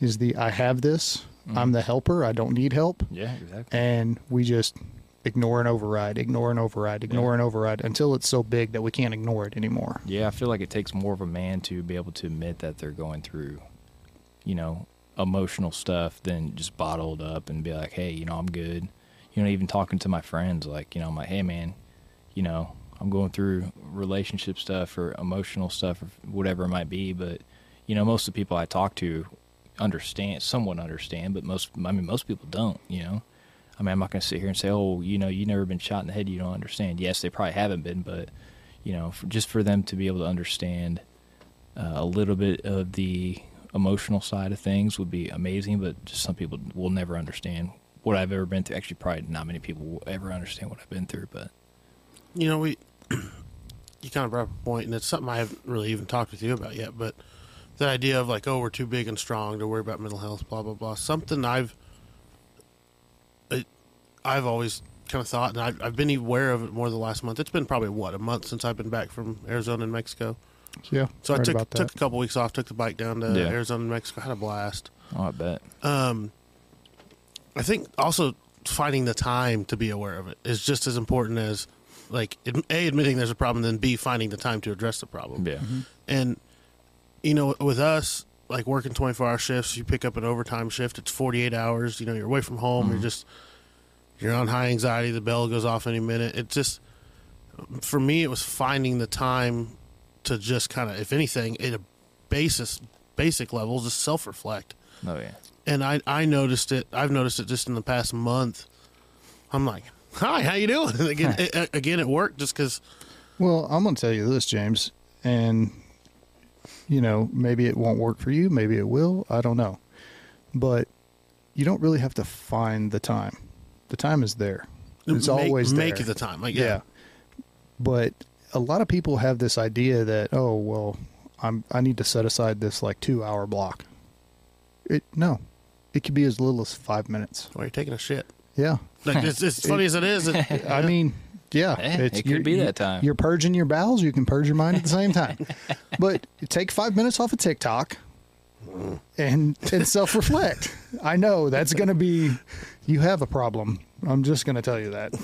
is the I have this, I'm Mhm. the helper, I don't need help, yeah, exactly. and we just ignore and override, ignore and override, ignore Yeah. and override until it's so big that we can't ignore it anymore. Yeah, I feel like it takes more of a man to be able to admit that they're going through, you know, emotional stuff than just bottled up and be like, hey, you know, I'm good. you know, even talking to my friends, like, you know, I'm like, hey, man, you know, I'm going through relationship stuff or emotional stuff or whatever it might be. But, you know, most of the people I talk to understand, somewhat understand, but most, I mean, most people don't, you know. I mean, I'm not going to sit here and say, oh, you know, you've never been shot in the head, you don't understand. Yes, they probably haven't been, but, you know, for, just for them to be able to understand uh, a little bit of the emotional side of things would be amazing, but just some people will never understand what I've ever been through. Actually, probably not many people will ever understand what I've been through, but You know, we you kind of brought up a point, and it's something I haven't really even talked with you about yet. But the idea of like, oh, we're too big and strong to worry about mental health, blah blah blah. Something I've it, I've always kind of thought, and I've, I've been aware of it more the last month. It's been probably what a month since I've been back from Arizona and Mexico. Yeah. So I took took a couple weeks off, took the bike down to Yeah. Arizona and Mexico, had a blast. oh, I bet. Um, I think also finding the time to be aware of it is just as important as like a admitting there's a problem, then b finding the time to address the problem. Yeah. And you know, with us like working 24 hour shifts, you pick up an overtime shift. It's 48 hours. You know, you're away from home. You're mm-hmm. just you're on high anxiety. The bell goes off any minute. It just for me, it was finding the time to just kind of, if anything, at a basis basic level, just self reflect Oh, yeah. and I I noticed it. I've noticed it just in the past month. I'm like, "Hi, how you doing?" And again, it, again at work, just because. Well, I'm going to tell you this, James, and you know, maybe it won't work for you, maybe it will, I don't know. But you don't really have to find the time. The time is there. It's make, always there. make the time. Like, yeah. yeah, But a lot of people have this idea that, oh, well, I'm I need to set aside this like 2-hour block. It no. It could be as little as 5 minutes. Or you're taking a shit. Yeah. Like it's, it's funny as it is. It, I mean, yeah, Eh, it's, it could be that time. You're purging your bowels. You can purge your mind at the same time. but take five minutes off of TikTok and and self reflect. I know that's going to be. You have a problem. I'm just going to tell you that.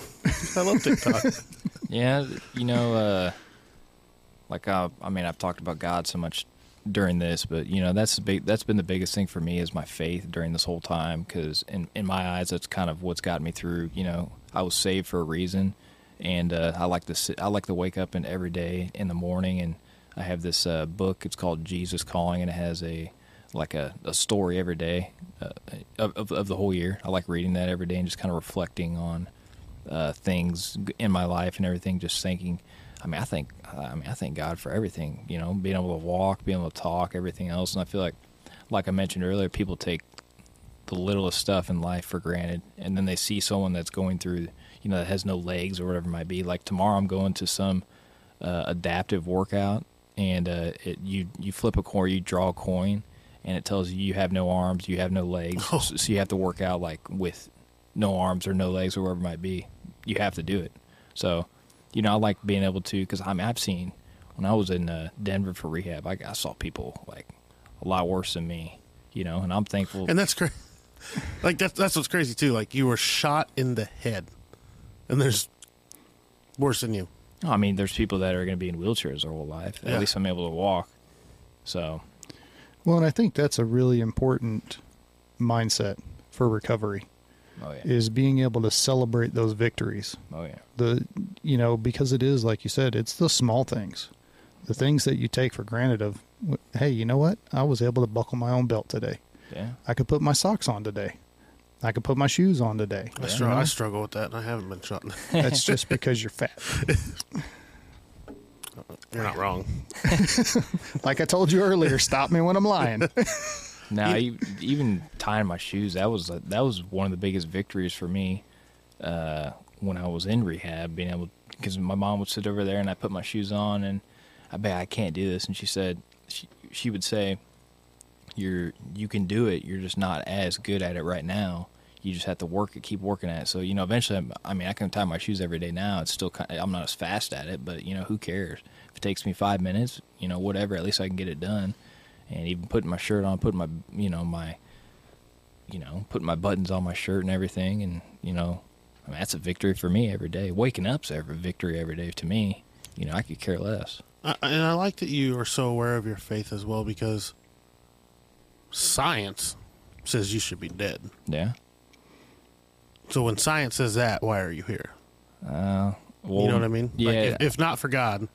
I love TikTok. Yeah, you know, uh, like I, I mean, I've talked about God so much during this, but you know, that's the big. That's been the biggest thing for me is my faith during this whole time, because in in my eyes, that's kind of what's got me through. You know, I was saved for a reason, and uh, I like to sit, I like to wake up and every day in the morning, and I have this uh, book. It's called Jesus Calling, and it has a like a, a story every day uh, of, of the whole year. I like reading that every day and just kind of reflecting on uh, things in my life and everything. Just thinking, I mean, I think, I mean, I thank God for everything. You know, being able to walk, being able to talk, everything else. And I feel like, like I mentioned earlier, people take the littlest stuff in life for granted, and then they see someone that's going through, you know, that has no legs or whatever it might be. Like tomorrow, I'm going to some uh, adaptive workout, and uh, it, you you flip a coin, you draw a coin, and it tells you you have no arms, you have no legs, Oh. so, so you have to work out like with no arms or no legs or whatever it might be. You have to do it. So, you know, I like being able to because I mean I've seen when I was in uh, Denver for rehab, I, I saw people like a lot worse than me. You know, and I'm thankful. and that's crazy. Like that's that's what's crazy too. Like you were shot in the head, and there's worse than you. I mean, there's people that are going to be in wheelchairs their whole life. Yeah. At least I'm able to walk. So, Well, and I think that's a really important mindset for recovery oh yeah, is being able to celebrate those victories. oh yeah, The you know because it is like you said, it's the small things, the things that you take for granted. Of hey, you know what? I was able to buckle my own belt today. yeah. I could put my socks on today. I could put my shoes on today. I, You struggle. I struggle with that, and I haven't been shot. That's just because you're fat. you're not wrong. Like I told you earlier, stop me when I'm lying. Now, e- even tying my shoes, that was that was one of the biggest victories for me uh, when I was in rehab. Being able, because my mom would sit over there and I put my shoes on, and I bet I can't do this, and she said she she would say, "You're you can do it. You're just not as good at it right now. You just have to work it, keep working at it. So you know, eventually, I'm- I mean, I can tie my shoes every day now. It's still kind of, I'm not as fast at it, but you know, who cares? If it takes me five minutes, you know, whatever. At least I can get it done." and even putting my shirt on, putting my you know my you know putting my buttons on my shirt and everything, and you know I mean, that's a victory for me every day. Waking up's every victory every day to me. You know I could care less. I, and I like that you are so aware of your faith as well because science says you should be dead. Yeah, So when science says that, why are you here? Uh, well, you know what I mean? Yeah, Like, if, if not for God,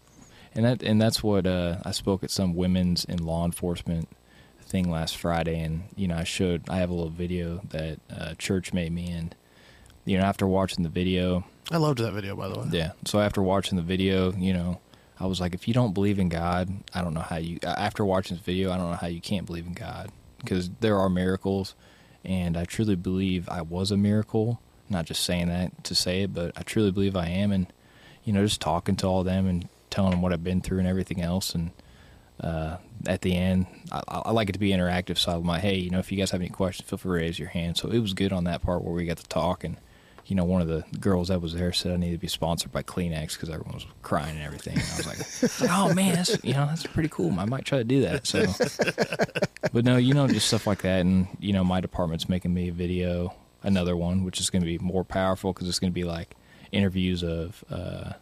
and that and that's what uh, I spoke at some women's in law enforcement thing last Friday, and you know I showed I have a little video that uh, church made me, and you know after watching the video, I loved that video by the way. yeah. So after watching the video, you know, I was like, if you don't believe in God, I don't know how you. After watching this video, I don't know how you can't believe in God because there are miracles, and I truly believe I was a miracle. Not just saying that to say it, but I truly believe I am, and you know, just talking to all them and telling them what I've been through and everything else, and uh, at the end, I, I like it to be interactive. So I'm like, hey, you know, if you guys have any questions, feel free to raise your hand. So it was good on that part where we got to talk and you know, one of the girls that was there said I needed to be sponsored by Kleenex because everyone was crying and everything. And I was like, oh man, that's you know that's pretty cool. I might try to do that. So, but no, you know, just stuff like that. And you know, my department's making me a video, another one, which is going to be more powerful because it's going to be like interviews of, uh,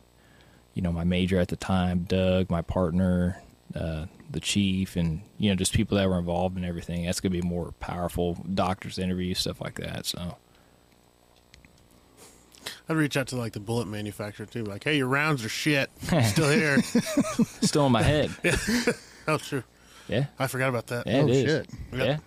you know, my major at the time, Doug, my partner, uh, the chief, and you know, just people that were involved in everything. That's going to be more powerful. Doctors interviews, stuff like that. So. I'd reach out to like the bullet manufacturer too, like, "Hey, your rounds are shit. Still here." Still in my head. oh, true. Yeah. I forgot about that. Yeah, oh it is. shit! Yeah.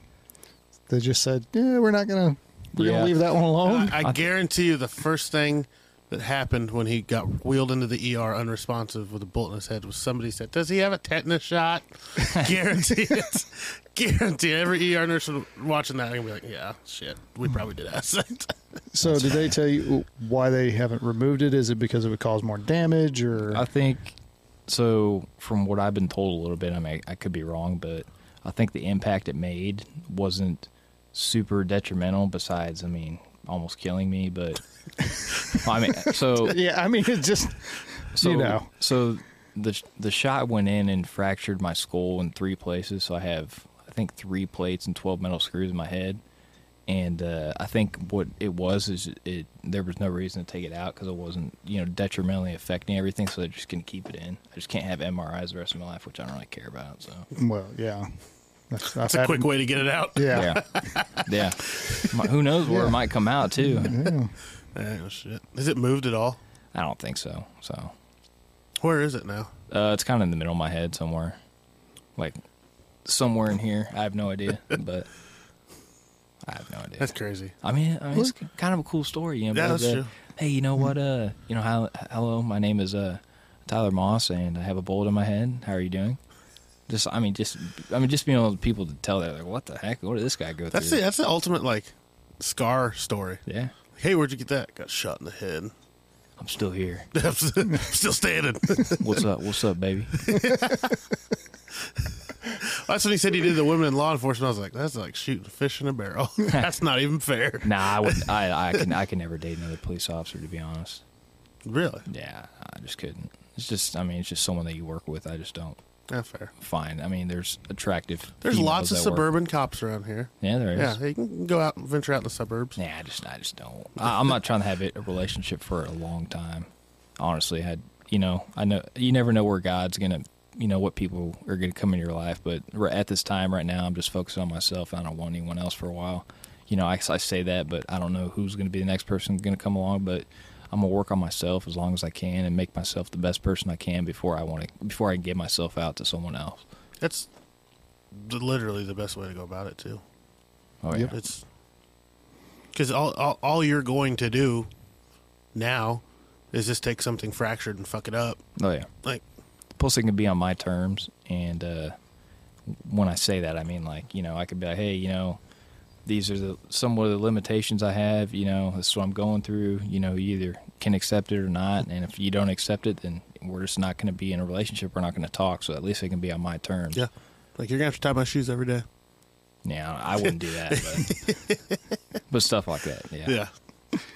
They just said, "Yeah, we're not gonna, we're Yeah. gonna leave that one alone." I, I guarantee you, the first thing that happened when he got wheeled into the ER unresponsive with a bullet in his head was somebody said, "Does he have a tetanus shot?" guarantee it. Guarantee it. every ER nurse watching that gonna be like, "Yeah, shit, we probably did ask that." so, did they tell you why they haven't removed it? Is it because it would cause more damage, or I think so. From what I've been told a little bit, I mean, I could be wrong, but I think the impact it made wasn't super detrimental. Besides, I mean, almost killing me. But I mean, so yeah? I mean, it just so you know. so the the shot went in and fractured my skull in three places. So I have I think three plates and twelve metal screws in my head. And uh, I think what it was is it there was no reason to take it out because it wasn't you know detrimentally affecting everything. So they're just gonna keep it in. I just can't have MRIs the rest of my life, which I don't really care about. So Well, yeah, that's, That's a quick way to get it out. Yeah, yeah, yeah. Who knows where Yeah. it might come out too? yeah. Oh, shit. Is it moved at all? I don't think so. So Where is it now? uh, it's kind of in the middle of my head somewhere, like somewhere in here. I have no idea, but I have no idea. That's crazy. I mean, I mean it's kind of a cool story, you know. Yeah, that's uh, true. Hey, you know what? Uh, you know how? Hello, my name is uh Tyler Moss, and I have a bullet in my head. How are you doing? Just, I mean, just, I mean, just being able to people to tell that, like, what the heck? What did this guy go That's through? the that's the ultimate like scar story. Yeah, Hey, where'd you get that? Got shot in the head. I'm still here. I'm still standing. What's up? What's up, baby? That's when he said he did the women in law enforcement. I was like, that's like shooting fish in a barrel. that's not even fair. Nah, I would. I, I can. I can never date another police officer. To be honest. Really? Yeah, I just couldn't. It's just. I mean, it's just someone that you work with. I just don't Not fair. find. I mean, there's attractive. There's lots of that work- suburban cops around here. Yeah, there is. Yeah, you can go out and venture out in the suburbs. Yeah, I just. I just don't. I, I'm not trying to have it, a relationship for a long time. Honestly, I. You know, I know you never know where God's gonna. You know what people are gonna come in your life, but at this time, right now, I'm just focusing on myself. I don't want anyone else for a while. You know, I, I say that, but I don't know who's going to be the next person going to come along. But I'm gonna work on myself as long as I can and make myself the best person I can before I want to before I give myself out to someone else. That's literally the best way to go about it too. Oh yeah, It's because all, all all you're going to do now is just take something fractured and fuck it up. oh yeah. Like Plus, it can be on my terms, and uh, when I say that, I mean like you know I could be like, hey, you know, these are the some of the limitations I have. You know, this is what I'm going through. You know, you either can accept it or not, and if you don't accept it, then we're just not going to be in a relationship. We're not going to talk. So at least it can be on my terms. yeah, like you're gonna have to tie my shoes every day. Yeah, I wouldn't do that, but, but stuff like that. Yeah. Yeah,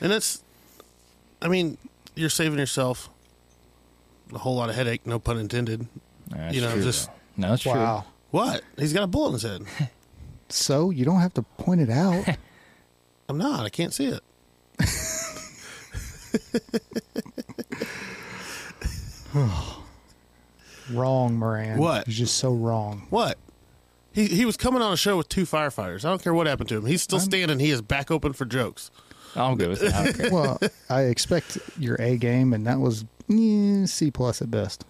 and that's, I mean, you're saving yourself a whole lot of headache. No pun intended. That's You know, true, just- though. no, that's true. Wow. What? He's got a bullet in his head. So you don't have to point it out. I'm not. I can't see it. wrong, Moran. What? You're just so wrong. What? He he was coming on a show with two firefighters. I don't care what happened to him. He's still I'm- standing. He is back open for jokes. I'm good with that. I don't care. well, I expect your A game, and that was eh, C plus at best.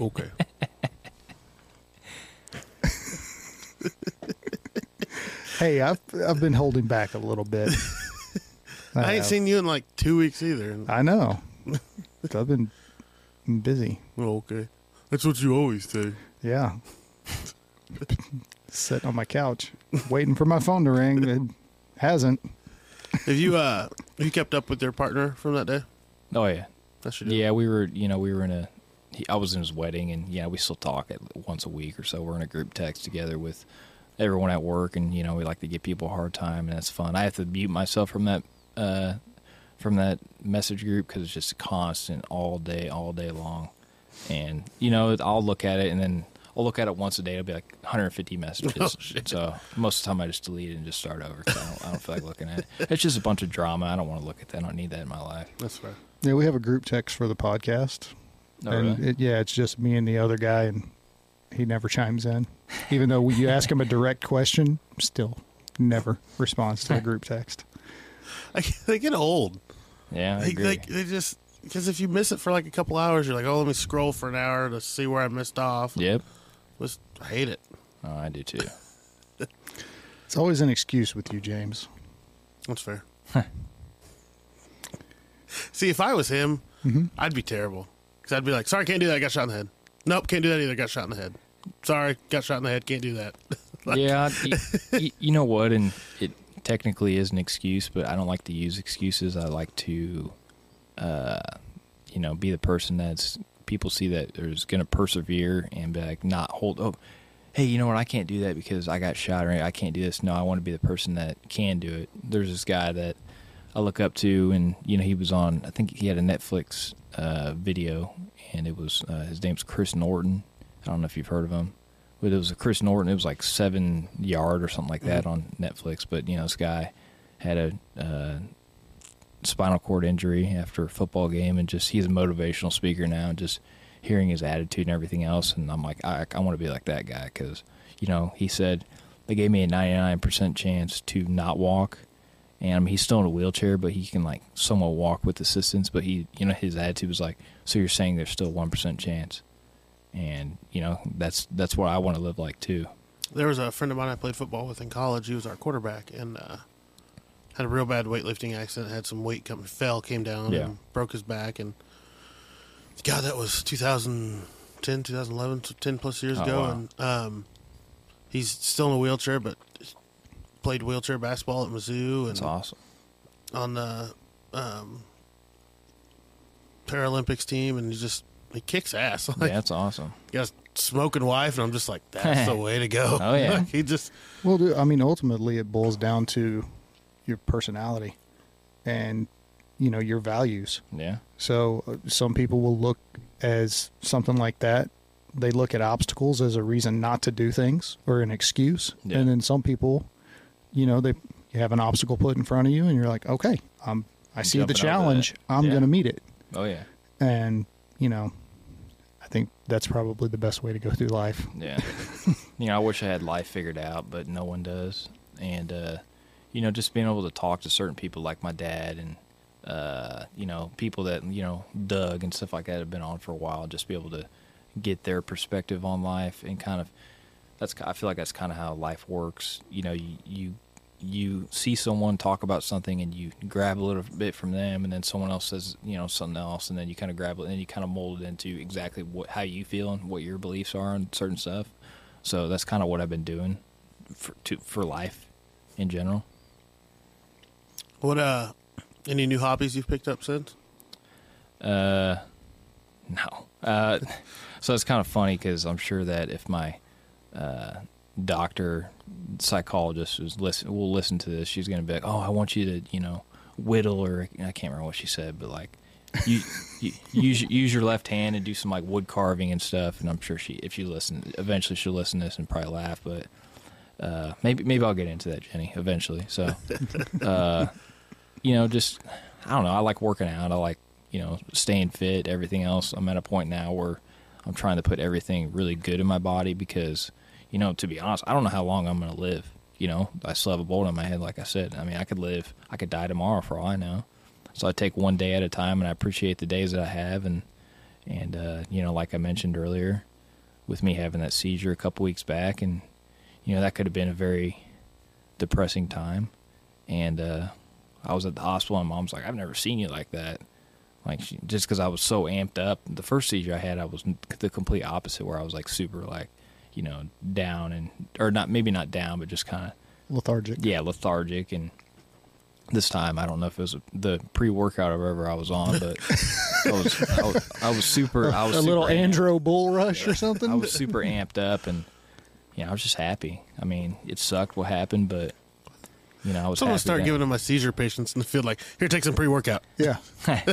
Okay. Hey, I've I've been holding back a little bit. I ain't have. seen you in like two weeks either. I know. I've been busy. Oh, okay. That's what you always say. Yeah. Sitting on my couch, waiting for my phone to ring. It hasn't. Have you uh have you kept up with your partner from that day? Oh yeah, That's your yeah. We were, you know, we were in a. He, I was in his wedding, and yeah, we still talk at once a week or so. We're in a group text together with everyone at work, and you know, we like to give people a hard time, and that's fun. I have to mute myself from that uh, from that message group because it's just constant all day, all day long. And you know, I'll look at it, and then I'll look at it once a day. It'll be like 150 messages. Oh. So most of the time, I just delete it and just start over. 'cause I don't, I don't feel like looking at it. It's just a bunch of drama. I don't want to look at that. I don't need that in my life. That's fair. Yeah, we have a group text for the podcast, Oh, and really? it, yeah, it's just me and the other guy, and he never chimes in. Even though you ask him a direct question, still never responds to the group text. I, they get old. yeah, I They, agree. they, they just because if you miss it for like a couple hours, you're like, oh, let me scroll for an hour to see where I missed off. Yep. Was I hate it. Oh, I do too. It's always an excuse with you, James. That's fair. See, if I was him, mm-hmm. I'd be terrible because I'd be like, sorry, can't do that. I got shot in the head. Nope, can't do that either. Got shot in the head. Sorry, got shot in the head. Can't do that. yeah, y- y- you know what? And it technically is an excuse, but I don't like to use excuses. I like to, uh, you know, be the person that's people see that is going to persevere and be like, not hold up. Hey, you know what? I can't do that because I got shot, or I can't do this. No, I want to be the person that can do it. There's this guy that I look up to, and you know, he was on. I think he had a Netflix uh, video, and it was uh, his name's Chris Norton. I don't know if you've heard of him. But it was a Chris Norton. It was like seven yard or something like that on Netflix. But you know, this guy had a uh, spinal cord injury after a football game, and just he's a motivational speaker now. And just hearing his attitude and everything else, and I'm like, I, I want to be like that guy because you know he said they gave me a 99% chance to not walk. And I mean, he's still in a wheelchair, but he can like somewhat walk with assistance. But he, you know, his attitude was like, "So you're saying there's still one percent chance?" And you know, that's that's what I want to live like too. There was a friend of mine I played football with in college. He was our quarterback and uh, had a real bad weightlifting accident. Had some weight come, fell, came down, Yeah. and broke his back. And God, that was 2010, 2011, so 10 plus years Oh, ago. wow. And um, he's still in a wheelchair, but played wheelchair basketball at Mizzou and That's awesome. on the um, Paralympics team. And he just he kicks ass. Like, yeah, that's awesome. he got a smoking wife, and I'm just like, that's the way to go. Oh, yeah. Like, he just Well, dude, I mean, ultimately, it boils down to your personality and you know your values. Yeah, So uh, some people will look as something like that. They look at obstacles as a reason not to do things or an excuse. Yeah. And then some people, you know, they you have an obstacle put in front of you, and you're like, okay, um, I see the Jumping over challenge. I'm Yeah. going to meet it. oh yeah, And you know, I think that's probably the best way to go through life. yeah. you know, I wish I had life figured out, but no one does. And uh, you know, just being able to talk to certain people like my dad and uh, you know, people that you know, Doug and stuff like that have been on for a while. Just be able to get their perspective on life and kind of that's I feel like that's kind of how life works. You know, you you you see someone talk about something and you grab a little bit from them, and then someone else says you know something else, and then you kind of grab it and you kind of mold it into exactly what how you feel and what your beliefs are on certain stuff. So that's kind of what I've been doing for to, for life in general. What uh any new hobbies you've picked up since? Uh, no. Uh, so it's kind of funny because I'm sure that if my uh, doctor, psychologist was listen, will listen to this, she's gonna be like, "Oh, I want you to, you know, whittle," or I can't remember what she said, but like, you, you use use your left hand and do some like wood carving and stuff. And I'm sure she, if she listen, eventually she'll listen to this and probably laugh, but. Uh, maybe maybe I'll get into that, Jenny, eventually. So, uh, you know, just I don't know. I like working out. I like you know staying fit. Everything else. I'm at a point now where I'm trying to put everything really good in my body because you know to be honest, I don't know how long I'm going to live. you know, I still have a bullet in my head. Like I said, I mean, I could live, I could die tomorrow for all I know. So I take one day at a time, and I appreciate the days that I have. And and uh, you know, like I mentioned earlier, with me having that seizure a couple weeks back, and you know, that could have been a very depressing time. And uh, I was at the hospital, and mom's like, "I've never seen you like that." Like she, just because I was so amped up. The first seizure I had, I was the complete opposite, where I was like super like, you know, down and or not maybe not down, but just kind of Lethargic. yeah, lethargic. And this time, I don't know if it was the pre workout or whatever I was on, but I was, I was I was super. I was a little super amped. Andro bull rush or something. I was super amped up, and you know, I was just happy. I mean, it sucked what happened, but you know, I was. So I'm gonna start that- giving them my seizure patients in the field like, here, take some pre workout. yeah.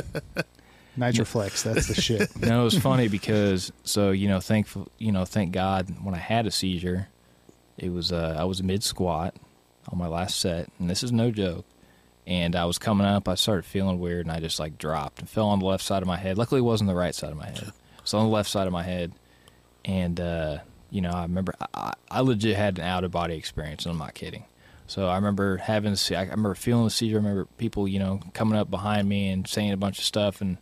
Nitroflex, that's the shit. Know, it was funny because so you know, thankful, you know, thank God when I had a seizure, it was uh, I was mid squat on my last set, and this is no joke. And I was coming up, I started feeling weird, and I just like dropped and fell on the left side of my head. Luckily, it wasn't the right side of my head; was on the left side of my head. And uh, you know, I remember I, I legit had an out of body experience, and I'm not kidding. So I remember having, I remember feeling the seizure. I remember people, you know, coming up behind me and saying a bunch of stuff, and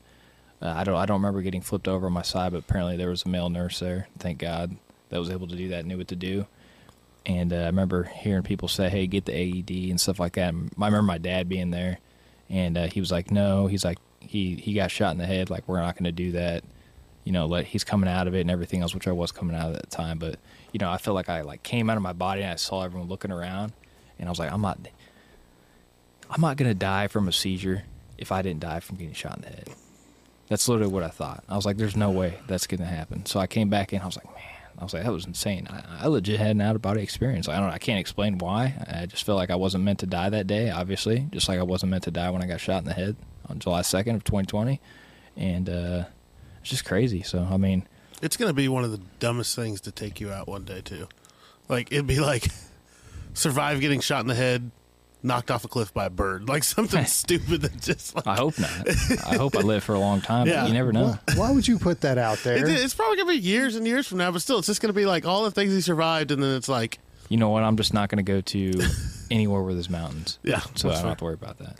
uh, I don't I don't remember getting flipped over on my side, but apparently there was a male nurse there. Thank God that was able to do that, knew what to do. And uh, I remember hearing people say, "Hey, get the AED" and stuff like that. And I remember my dad being there, and uh, he was like, "No," he's like, "He he got shot in the head. Like we're not going to do that." You know, let he's coming out of it and everything else, which I was coming out of at the time. But you know, I felt like I like came out of my body and I saw everyone looking around, and I was like, "I'm not, I'm not going to die from a seizure if I didn't die from getting shot in the head." That's literally what I thought. I was like, "There's no way that's going to happen." So I came back in. I was like, "Man," I was like, "That was insane." I, I legit had an out of body experience. I don't. I can't explain why. I just felt like I wasn't meant to die that day. Obviously, just like I wasn't meant to die when I got shot in the head on July second of 2020, and uh, it's just crazy. So I mean, It's gonna be one of the dumbest things to take you out one day too. Like it'd be like survive getting shot in the head, knocked off a cliff by a bird, like something stupid that just like I hope not. I hope I live for a long time. Yeah. But you never know. Why, why would you put that out there? It, it's probably gonna be years and years from now, but still, it's just gonna be like all the things he survived, and then it's like, You know what? I'm just not going to go to anywhere where there's mountains. Yeah, So I don't fair. have to worry about that.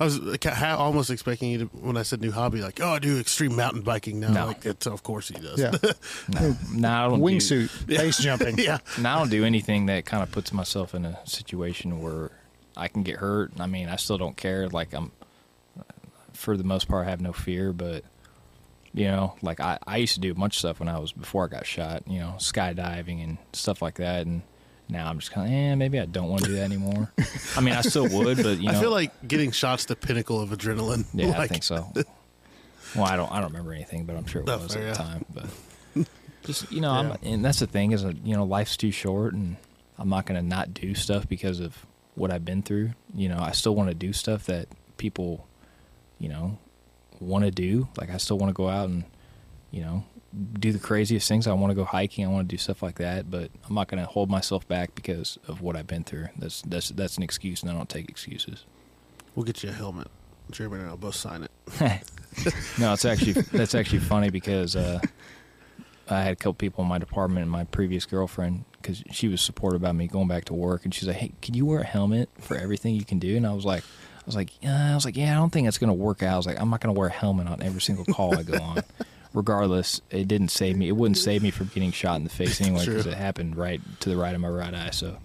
I was ca- ha- almost expecting you to, when I said new hobby, like, oh, I do extreme mountain biking now. No. Like, it's, of course he does. yeah. No, no I don't do- Wingsuit, base jumping. yeah. And I don't do anything that kind of puts myself in a situation where I can get hurt. I mean, I still don't care. Like I'm, for the most part, I have no fear. But you know, like I, I used to do a bunch of stuff when I was before I got shot. You know, skydiving and stuff like that. And now I'm just kind of, eh, maybe I don't want to do that anymore. I mean, I still would, but you know, I feel like getting shot's the pinnacle of adrenaline. yeah, I think so. Well, I don't, I don't remember anything, but I'm sure it was fair, at the yeah. time. But just you know, Yeah. I'm, and that's the thing is, that, you know, life's too short, and I'm not going to not do stuff because of what I've been through. You know, I still want to do stuff that people, you know, want to do. Like I still want to go out and, you know, do the craziest things. I want to go hiking. I want to do stuff like that. But I'm not going to hold myself back because of what I've been through. That's that's that's an excuse, and I don't take excuses. We'll get you a helmet. Jeremy and I'll both sign it. no, it's actually that's actually funny because uh, I had a couple people in my department, and my previous girlfriend, because she was supportive about me going back to work, and she's like, "Hey, can you wear a helmet for everything you can do?" And I was like, "I was like, yeah, I was like, yeah, I don't think that's gonna work out." I was like, "I'm not gonna wear a helmet on every single call I go on." Regardless, it didn't save me. It wouldn't save me from getting shot in the face anyway because it happened right to the right of my right eye. So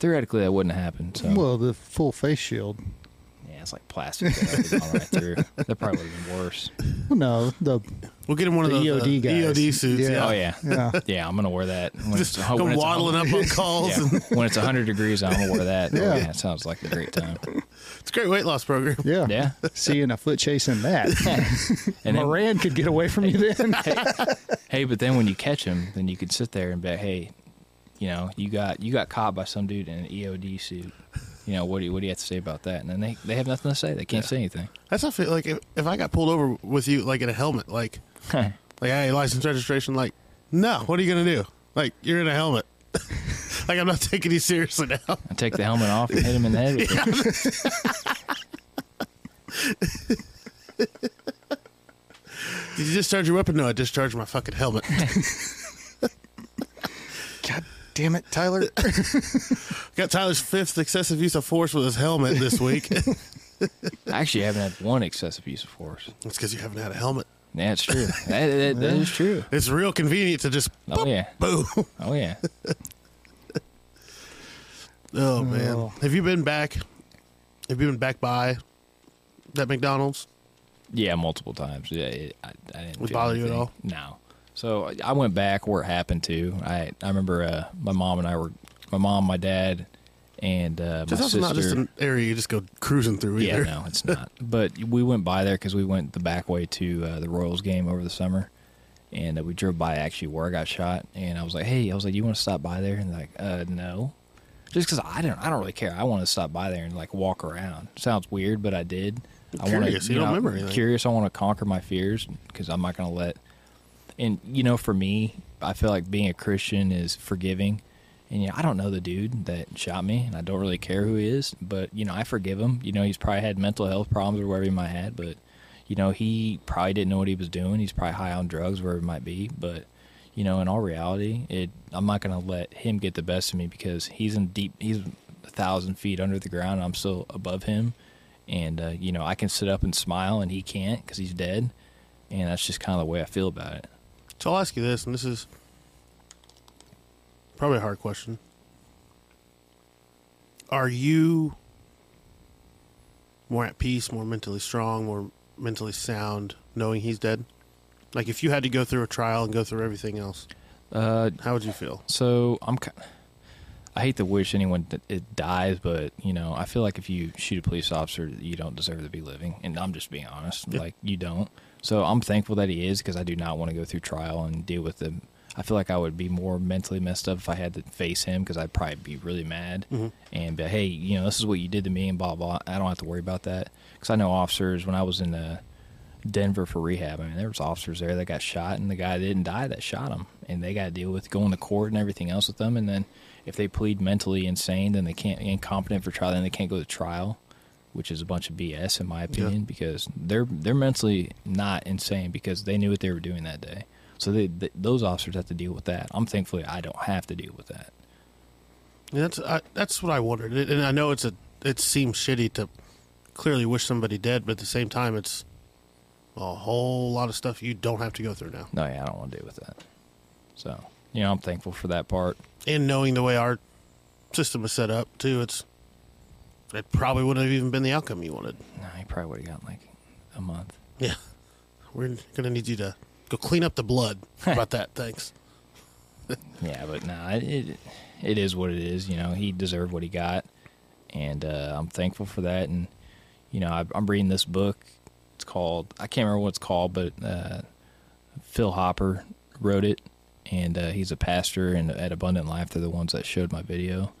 theoretically, that wouldn't happen. So Well, the full face shield. Yeah, it's like plastic that would have gone right through. That probably would have been worse. Well, no, the We'll get him one of The those EOD uh, guys. EOD suits. Yeah. Yeah. Oh yeah, yeah. Yeah, I'm gonna wear that. When Just it's, go when it's waddling up on calls. Yeah, when it's 100 degrees, I'm gonna wear that. Oh, Yeah. yeah, it sounds like a great time. it's a great weight loss program. Yeah. Yeah, Seeing a foot chase in that. and then, Moran could get away from you then. hey, but then when you catch him, then you can sit there and bet, hey, you know, you got you got caught by some dude in an EOD suit. You know, what do you, what do you have to say about that? And then they they have nothing to say. They can't say anything. That's how I feel like if, if I got pulled over with you, like in a helmet, like, like, hey, license registration, like, no, what are you going to do? Like, you're in a helmet. like, I'm not taking you seriously now. I take the helmet off and hit him in the head with it. Did you discharge your weapon? No, I discharged my fucking helmet. God damn it, Tyler. Got Tyler's fifth excessive use of force with his helmet this week. I actually haven't had one excessive use of force. It's because you haven't had a helmet. Yeah, it's true. that, that, that is true. It's real convenient to just Oh yeah. boom. Oh yeah. Oh man, Oh. have you been back? Have you been back by that McDonald's? Yeah, multiple times. Yeah, it, I, I didn't Would feel bother you at all? No. So I went back where it happened to. I I remember uh, my mom and I were my mom, my dad, and uh, my Just that's sister. not just an area you just go cruising through yeah, either. no, it's not. but we went by there because we went the back way to uh, the Royals game over the summer, and uh, we drove by actually where I got shot. And I was like, "Hey, I was like, you want to stop by there?" And like, "Uh, no." Just because I don't, I don't really care. I want to stop by there and like walk around. Sounds weird, but I did. I wanna- curious. You don't remember anything. Curious. I want to conquer my fears because I'm not going to let. And you know, for me, I feel like being a Christian is forgiving. And you know, I don't know the dude that shot me, and I don't really care who he is. But you know, I forgive him. You know, he's probably had mental health problems or whatever he might have had. But you know, he probably didn't know what he was doing. He's probably high on drugs, wherever it might be. But you know, in all reality, it I'm not going to let him get the best of me because he's in deep. He's a thousand feet under the ground. I'm still above him, and uh, you know, I can sit up and smile, and he can't because he's dead. And that's just kind of the way I feel about it. So I'll ask you this, and this is probably a hard question. Are you more at peace, more mentally strong, more mentally sound, knowing he's dead? Like if you had to go through a trial and go through everything else, Uh, how would you feel? So I'm. ki- I hate to wish anyone that it dies, but you know, I feel like if you shoot a police officer, you don't deserve to be living, and I'm just being honest. Yeah. Like you don't. So I'm thankful that he is because I do not want to go through trial and deal with them. I feel like I would be more mentally messed up if I had to face him because I'd probably be really mad Mhm. and be, hey, you know, this is what you did to me and blah blah. I don't have to worry about that because I know officers when I was in uh, Denver for rehab. I mean, there was officers there that got shot, and the guy didn't die that shot him, and they got to deal with going to court and everything else with them. And then if they plead mentally insane, then they can't incompetent for trial, then they can't go to trial, which is a bunch of BS in my opinion because they're they're mentally not insane because they knew what they were doing that day. So they, th those officers have to deal with that. I'm thankfully I don't have to deal with that. And that's I, that's what I wondered, and I know it's a it seems shitty to clearly wish somebody dead, but at the same time, it's a whole lot of stuff you don't have to go through now. No, yeah, I don't want to deal with that. So you know, I'm thankful for that part. And knowing the way our system is set up too, it's it probably wouldn't have even been the outcome you wanted. No, he probably would have gotten like a month. Yeah, we're gonna need you to go clean up the blood. About that? Thanks. Yeah, but nah, it, it it is what it is. You know, he deserved what he got, and uh, I'm thankful for that. And you know, I, I'm reading this book. It's called I can't remember what it's called, but uh, Phil Hopper wrote it, and uh, he's a pastor and at Abundant Life. They're the ones that showed my video,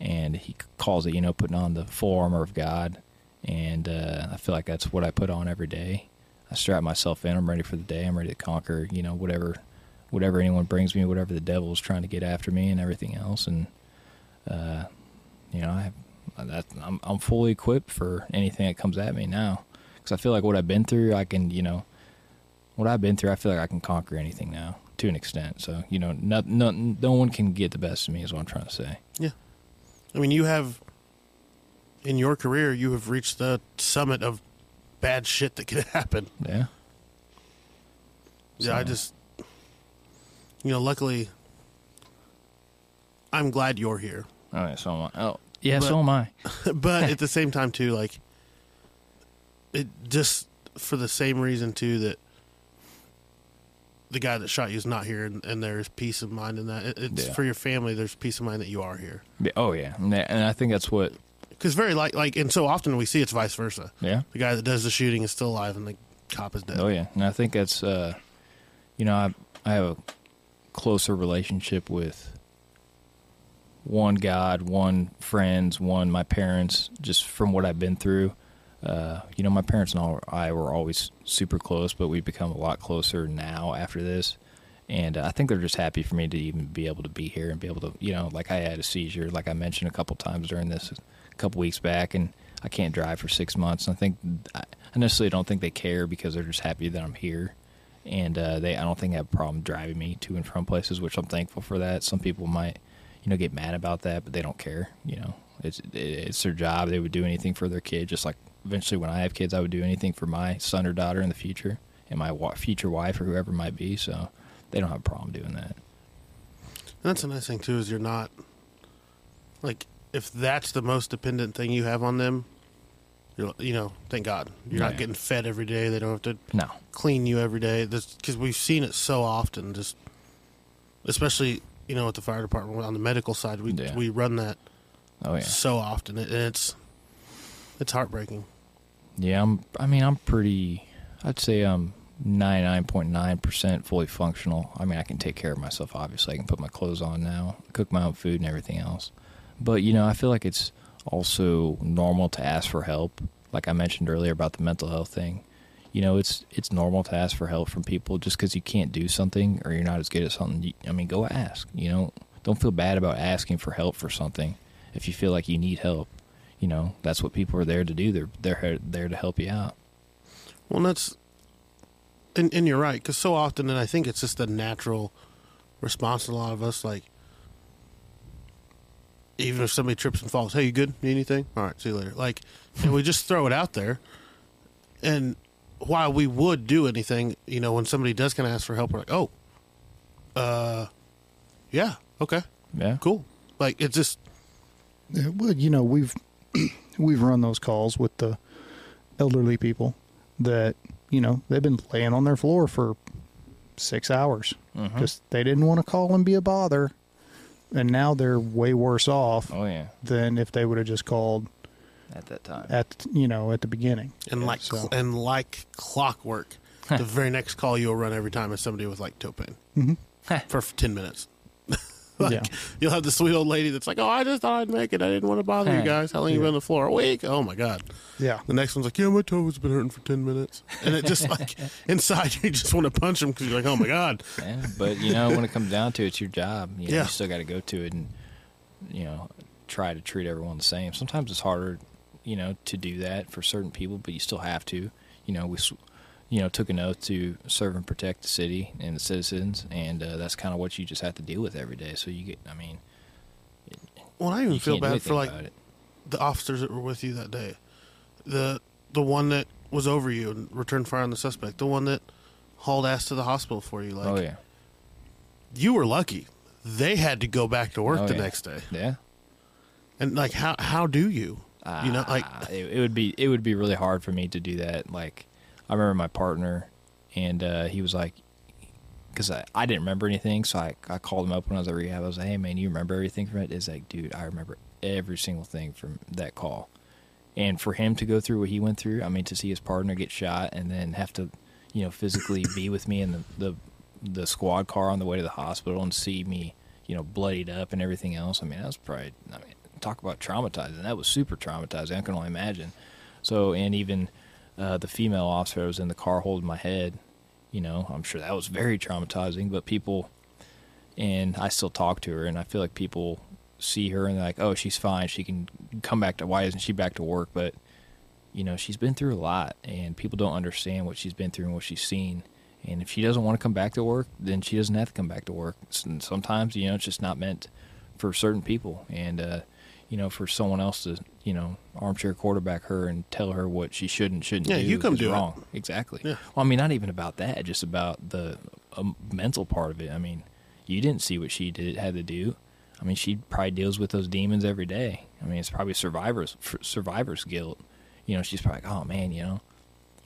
and he calls it, you know, putting on the full armor of God. And uh, I feel like that's what I put on every day. I strap myself in. I'm ready for the day. I'm ready to conquer. You know, whatever whatever anyone brings me, whatever the devil is trying to get after me, and everything else. And uh, you know, I that I'm I'm fully equipped for anything that comes at me now, because I feel like what I've been through, I can you know, what I've been through, I feel like I can conquer anything now to an extent. So you know, no no no one can get the best of me, is what I'm trying to say. Yeah, I mean, you have in your career, you have reached the summit of bad shit that could happen. Yeah. Yeah, I just, you know, luckily, I'm glad you're here. All right. So am I. Oh yeah. But- so am I. but at the same time, too, like, it just for the same reason, too, that the guy that shot you is not here, and, and there's peace of mind in that. It, it's Yeah. for your family. There's peace of mind that you are here. Yeah, Oh yeah. And and I think that's what. Because very like like, and so often we see it's vice versa. Yeah. The guy that does the shooting is still alive, and the cop is dead. Oh yeah, and I think that's uh, you know, I I have a closer relationship with one God, one friends, one my parents, just from what I've been through. Uh, you know, my parents and I were always super close, but we've become a lot closer now after this. And uh, I think they're just happy for me to even be able to be here and be able to, you know, like I had a seizure, like I mentioned a couple times during this a couple weeks back, and I can't drive for six months. And I think I necessarily don't think they care because they're just happy that I'm here, and uh, they I don't think they have a problem driving me to and from places, which I'm thankful for that. Some people might, you know, get mad about that, but they don't care. You know, it's it's their job. They would do anything for their kid, just like eventually when I have kids, I would do anything for my son or daughter in the future, and my wa- future wife or whoever it might be. So they don't have a problem doing that. That's a nice thing too is you're not like if that's the most dependent thing you have on them. You're, you know, thank God you're Yeah. not getting fed every day. They don't have to No, clean you every day. Because we've seen it so often. Just especially you know at the fire department on the medical side, we Yeah. we run that oh yeah, so often, and it's it's heartbreaking. Yeah. I'm. I mean, I'm pretty. I'd say I'm 99.9% fully functional. I mean, I can take care of myself. Obviously, I can put my clothes on now, cook my own food, and everything else. But you know, I feel like it's also normal to ask for help. Like I mentioned earlier about the mental health thing. You know, it's it's normal to ask for help from people just because you can't do something or you're not as good at something. I mean, go ask. You know, don't feel bad about asking for help for something if you feel like you need help. You know, that's what people are there to do. They're they're there to help you out. Well, that's and, and you're right because so often, and I think it's just a natural response to a lot of us. Like, even if somebody trips and falls, hey, you good? Need anything? All right, see you later. Like, and we just throw it out there. And while we would do anything, you know, when somebody does kind of ask for help, we're like, oh, uh, yeah, okay, Yeah. cool. Like, it's just Yeah, well, you know, we've we've run those calls with the elderly people that you know they've been laying on their floor for six hours Mhm. because they didn't want to call and be a bother, and now they're way worse off Oh yeah. than if they would have just called At that time. at you know at the beginning. and like so- and like clockwork, the very next call you'll run every time is somebody with like toe pain Mhm. for ten minutes. Like, Yeah. You'll have the sweet old lady that's like, "Oh, I just thought I'd make it. I didn't want to bother you guys. How long you been on the floor? A week? Oh my god." Yeah, The next one's like, "Yeah, my toe has been hurting for ten minutes," and it just like inside you just want to punch them because you're like, "Oh my god." Yeah, but you know, when it comes down to it, it's your job. You, know, Yeah. you still got to go to it and you know try to treat everyone the same. Sometimes it's harder, you know, to do that for certain people, but you still have to. You know, we, you know, took an oath to serve and protect the city and the citizens, and uh, that's kind of what you just have to deal with every day. So you get, I mean, Well, I even feel bad for like the officers that were with you that day. The the one that was over you and returned fire on the suspect. The one that hauled ass to the hospital for you. Like, oh yeah, you were lucky. They had to go back to work Oh, the yeah. next day. yeah. And like how how do you? you know, like Ah, it, it would be it would be really hard for me to do that. Like I remember my partner, and uh, he was like, because I, I didn't remember anything, so I I called him up when I was at rehab. I was like, hey man, you remember everything from it? It's like, dude, I remember every single thing from that call. And for him to go through what he went through, I mean, to see his partner get shot and then have to, you know, physically be with me in the, the the squad car on the way to the hospital and see me, you know, bloodied up and everything else. I mean, that was probably, I mean, talk about traumatizing. That was super traumatizing. I can only imagine. So, and even uh, the female officer was in the car holding my head, you know, I'm sure that was very traumatizing. But people, and I still talk to her, and I feel like people see her and they're like, oh, she's fine. She can come back to, why isn't she back to work? But, you know, she's been through a lot, and people don't understand what she's been through and what she's seen. And if she doesn't want to come back to work, then she doesn't have to come back to work. And Sometimes, you know, it's just not meant for certain people. And, uh, you know, for someone else to, you know, armchair quarterback her and tell her what she should and shouldn't Yeah, do you come do it. wrong. Exactly. Yeah. Well, I mean, not even about that, just about the um, mental part of it. I mean, you didn't see what she did had to do. I mean, she probably deals with those demons every day. I mean, it's probably survivor's survivor's guilt. You know, she's probably like, oh man, you know,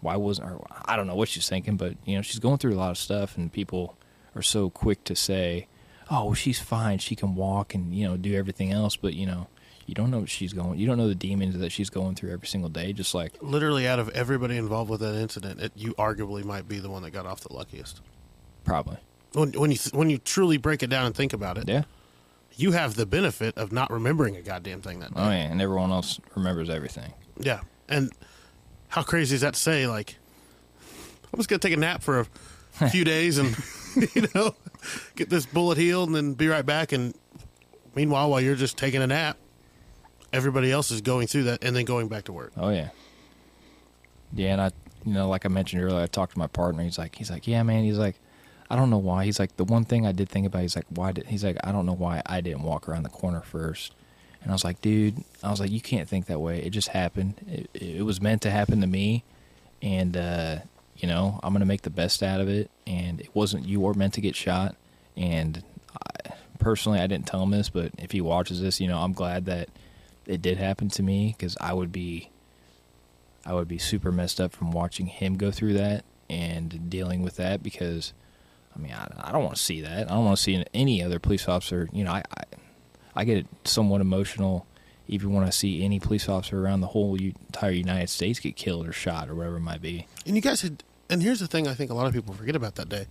why wasn't or I don't know what she's thinking, but you know, she's going through a lot of stuff, and people are so quick to say, oh, she's fine, she can walk and you know do everything else, but you know, you don't know what she's going, you don't know the demons that she's going through every single day. Just like literally out of everybody involved with that incident, it, you arguably might be the one that got off the luckiest. probably, When when you when you truly break it down and think about it, yeah, you have the benefit of not remembering a goddamn thing that oh, day. oh yeah, and everyone else remembers everything. Yeah. And how crazy is that to say, like, I'm just going to take a nap for a few days and, you know, get this bullet healed and then be right back. And meanwhile, while you're just taking a nap, everybody else is going through that and then going back to work. Oh yeah. Yeah, and I, you know, like I mentioned earlier, I talked to my partner. He's like, he's like, yeah, man. He's like, I don't know why. He's like, the one thing I did think about, he's like, why did, he's like, I don't know why I didn't walk around the corner first. And I was like, dude, I was like, you can't think that way. It just happened. It, it was meant to happen to me. And, uh, you know, I'm going to make the best out of it. And it wasn't, you were meant to get shot. And I, personally, I didn't tell him this, but if he watches this, you know, I'm glad that it did happen to me because I would be, I would be super messed up from watching him go through that and dealing with that because, I mean, I, I don't want to see that. I don't want to see any other police officer. You know, I, I, I get somewhat emotional even when I see any police officer around the whole entire United States get killed or shot or whatever it might be. And you guys had, and here's the thing I think a lot of people forget about that day.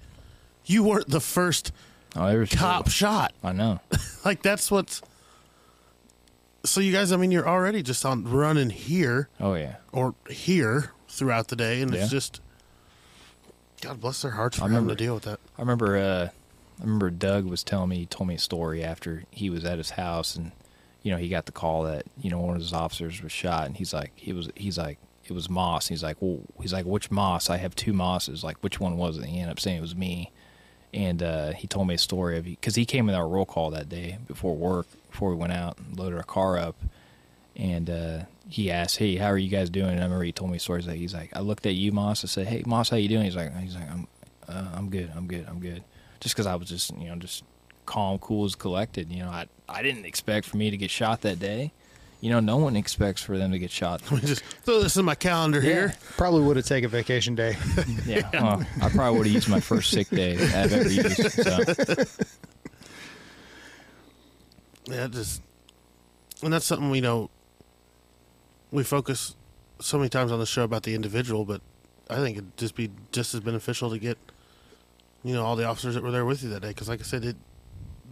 You weren't the first Oh, cop shot. I know. Like that's what's. So you guys, I mean, you're already just on running here Oh yeah. or here throughout the day, and Yeah. it's just. God bless their hearts for I having to remember- deal with that. I remember uh I remember Doug was telling me he told me a story after he was at his house and you know he got the call that you know one of his officers was shot and he's like he was he's like it was Moss he's like well he's like which Moss I have two Mosses like which one was it and he ended up saying it was me and uh, he told me a story of because he came in our roll call that day before work before we went out and loaded our car up and uh, he asked, "Hey, how are you guys doing?" And I remember he told me stories like he's like, "I looked at you, Moss. I said, Hey, Moss, how you doing?" He's like, "He's like, I'm, uh, I'm good, I'm good, I'm good." Just because I was just, you know, just calm, cool, as collected. You know, I I didn't expect for me to get shot that day. You know, no one expects for them to get shot. Let me just throw this in my calendar here. Probably would have taken vacation day. Yeah, well, I probably would have used my first sick day I've ever used. So, Yeah, just, and that's something we know. We focus so many times on the show about the individual, but I think it'd just be just as beneficial to get, you know, all the officers that were there with you that day. Because, like I said, it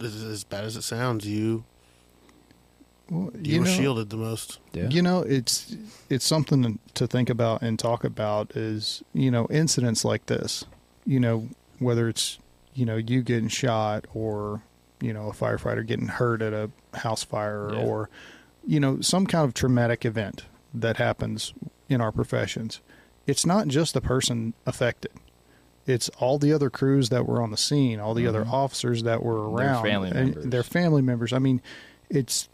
as bad as it sounds. You Well, you, were shielded the most. yeah. You know, it's it's something to think about and talk about is, you know, incidents like this. You know, whether it's, you know, you getting shot or, you know, a firefighter getting hurt at a house fire Yeah. or, you know, some kind of traumatic event that happens in our professions. It's not just the person affected. It's all the other crews that were on the scene, all the other Mhm. officers that were around, Their around, family and members. their family members. I mean, it's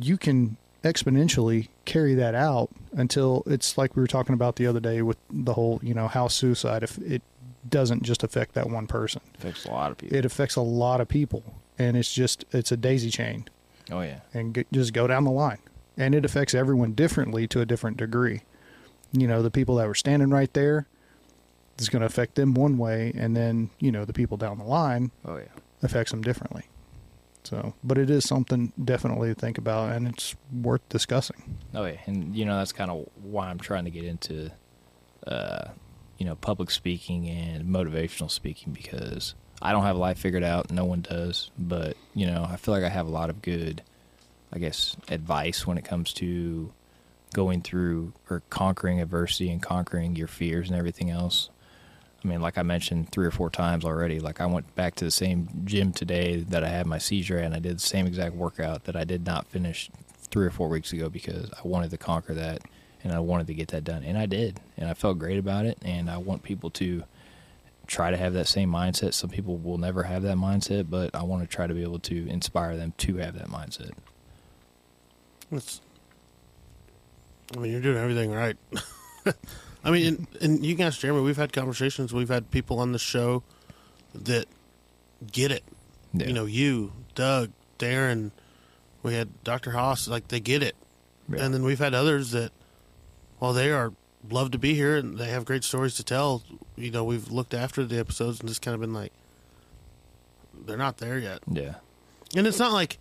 you can exponentially carry that out until it's like we were talking about the other day with the whole, you know, house suicide. If it doesn't just affect that one person, it affects a lot of people. it affects a lot of people, and it's just it's a daisy chain, oh yeah, and g- just go down the line, and it affects everyone differently to a different degree. You know, the people that were standing right there, it's going to affect them one way, and then you know the people down the line oh yeah. affects them differently. So, but it is something definitely to think about, and it's worth discussing. Oh yeah, and you know that's kind of why I'm trying to get into, uh, you know, public speaking and motivational speaking because I don't have life figured out. No one does, but you know, I feel like I have a lot of good, I guess, advice when it comes to going through or conquering adversity and conquering your fears and everything else. I mean, like I mentioned three or four times already, like I went back to the same gym today that I had my seizure and I did the same exact workout that I did not finish three or four weeks ago because I wanted to conquer that and I wanted to get that done. And I did. And I felt great about it. And I want people to try to have that same mindset. Some people will never have that mindset, but I want to try to be able to inspire them to have that mindset. It's, I mean, you're doing everything right. I mean, and, and you can ask Jeremy. We've had conversations. We've had people on the show that get it. Yeah. You know, you, Doug, Darren. We had Dr. Haas. Like they get it. Yeah. And then we've had others that, while they are love to be here and they have great stories to tell, you know, we've looked after the episodes and just kind of been like, they're not there yet. yeah. And it's not like,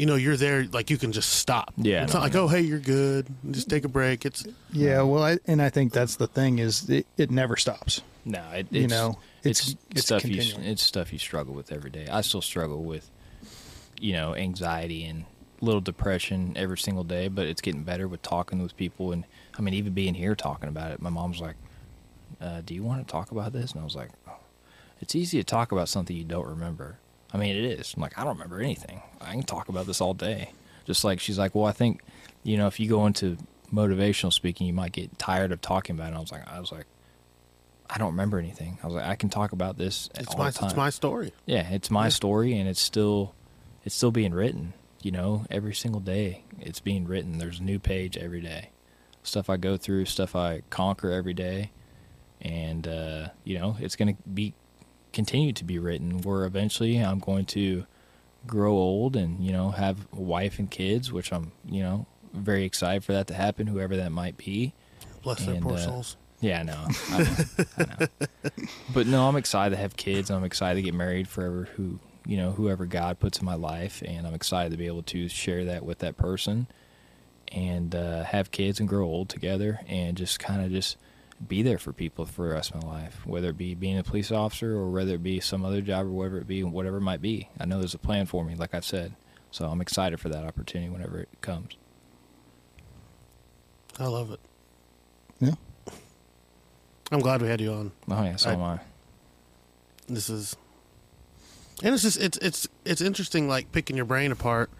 you know, you're there like you can just stop. Yeah, it's no, not like, know. oh, hey, you're good. Just take a break. It's Yeah, well, I, and I think that's the thing is it, it never stops. No, it, it's, You know, it's, it's- it's stuff you it's stuff you struggle with every day. I still struggle with, you know, anxiety and little depression every single day, but it's getting better with talking with people and I mean even being here talking about it. My mom's like, uh, "Do you want to talk about this?" And I was like, oh, "It's easy to talk about something you don't remember." I mean, it is. I'm like, I don't remember anything. I can talk about this all day. Just like she's like, "Well, I think, you know, if you go into motivational speaking, you might get tired of talking about it." And I was like, I was like. I don't remember anything. I was like, I can talk about this It's all my the time. it's my story. yeah, it's my Yeah. story, and it's still it's still being written. You know, every single day it's being written. There's a new page every day. Stuff I go through, stuff I conquer every day, and uh, you know, it's going to be continue to be written. Where eventually I'm going to grow old and you know have a wife and kids, which I'm you know very excited for that to happen, whoever that might be. Bless their poor uh, souls. Yeah, I know. I know, I know. But no, I'm excited to have kids. I'm excited to get married forever. Who you know, whoever God puts in my life, and I'm excited to be able to share that with that person, and uh, have kids and grow old together, and just kind of just be there for people for the rest of my life, whether it be being a police officer or whether it be some other job or whatever it be, whatever it might be. I know there's a plan for me, like I said. So I'm excited for that opportunity whenever it comes. I love it. Yeah. I'm glad we had you on. Oh yeah, so I- am I. This is, and it's just it's it's it's interesting, like picking your brain apart.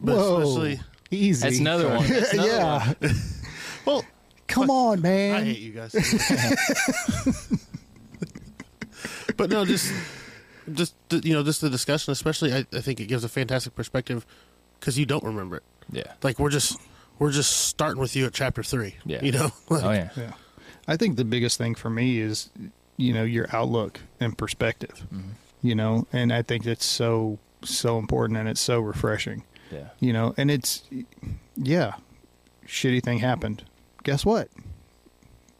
But Whoa. especially, Easy. That's another one. That's another yeah. well, Come on, man. I hate you guys. but no, just just you know, just the discussion, especially, I, I think it gives a fantastic perspective because you don't remember it. Yeah. Like we're just we're just starting with you at chapter three. Yeah. you know. Like, Oh yeah. Yeah. I think the biggest thing for me is, you know, your outlook and perspective, Mhm. you know, and I think it's so, so important and it's so refreshing, Yeah. you know, and it's, yeah, shitty thing happened. Guess what?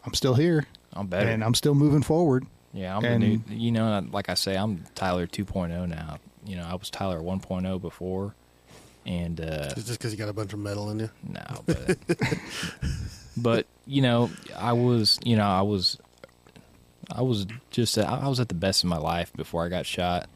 I'm still here I'm better. and I'm still moving forward. yeah, I'm and- the new. You know, like I say, I'm Tyler 2.0 now. You know, I was Tyler 1.0 before, and uh, It's just because you got a bunch of metal in you. no, but but you know, I was, you know, I was, I was just, I I was at the best of my life before I got shot,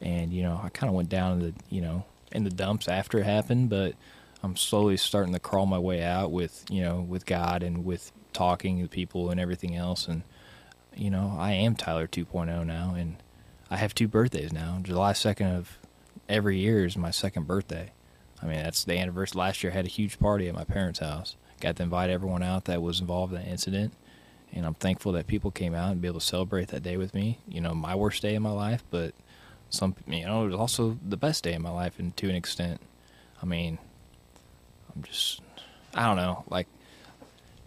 and you know, I kind of went down in the, you know, in the dumps after it happened, but I'm slowly starting to crawl my way out with, you know, with God and with talking to people and everything else, and you know, I am Tyler 2.0 now, and I have two birthdays now. July 2nd of every year is my second birthday. I mean, that's the anniversary. Last year, I had a huge party at my parents' house. Got to invite everyone out that was involved in the incident, and I'm thankful that people came out and be able to celebrate that day with me. You know, my worst day in my life, but some, you know, it was also the best day in my life, and to an extent. I mean, I'm just, I don't know, like,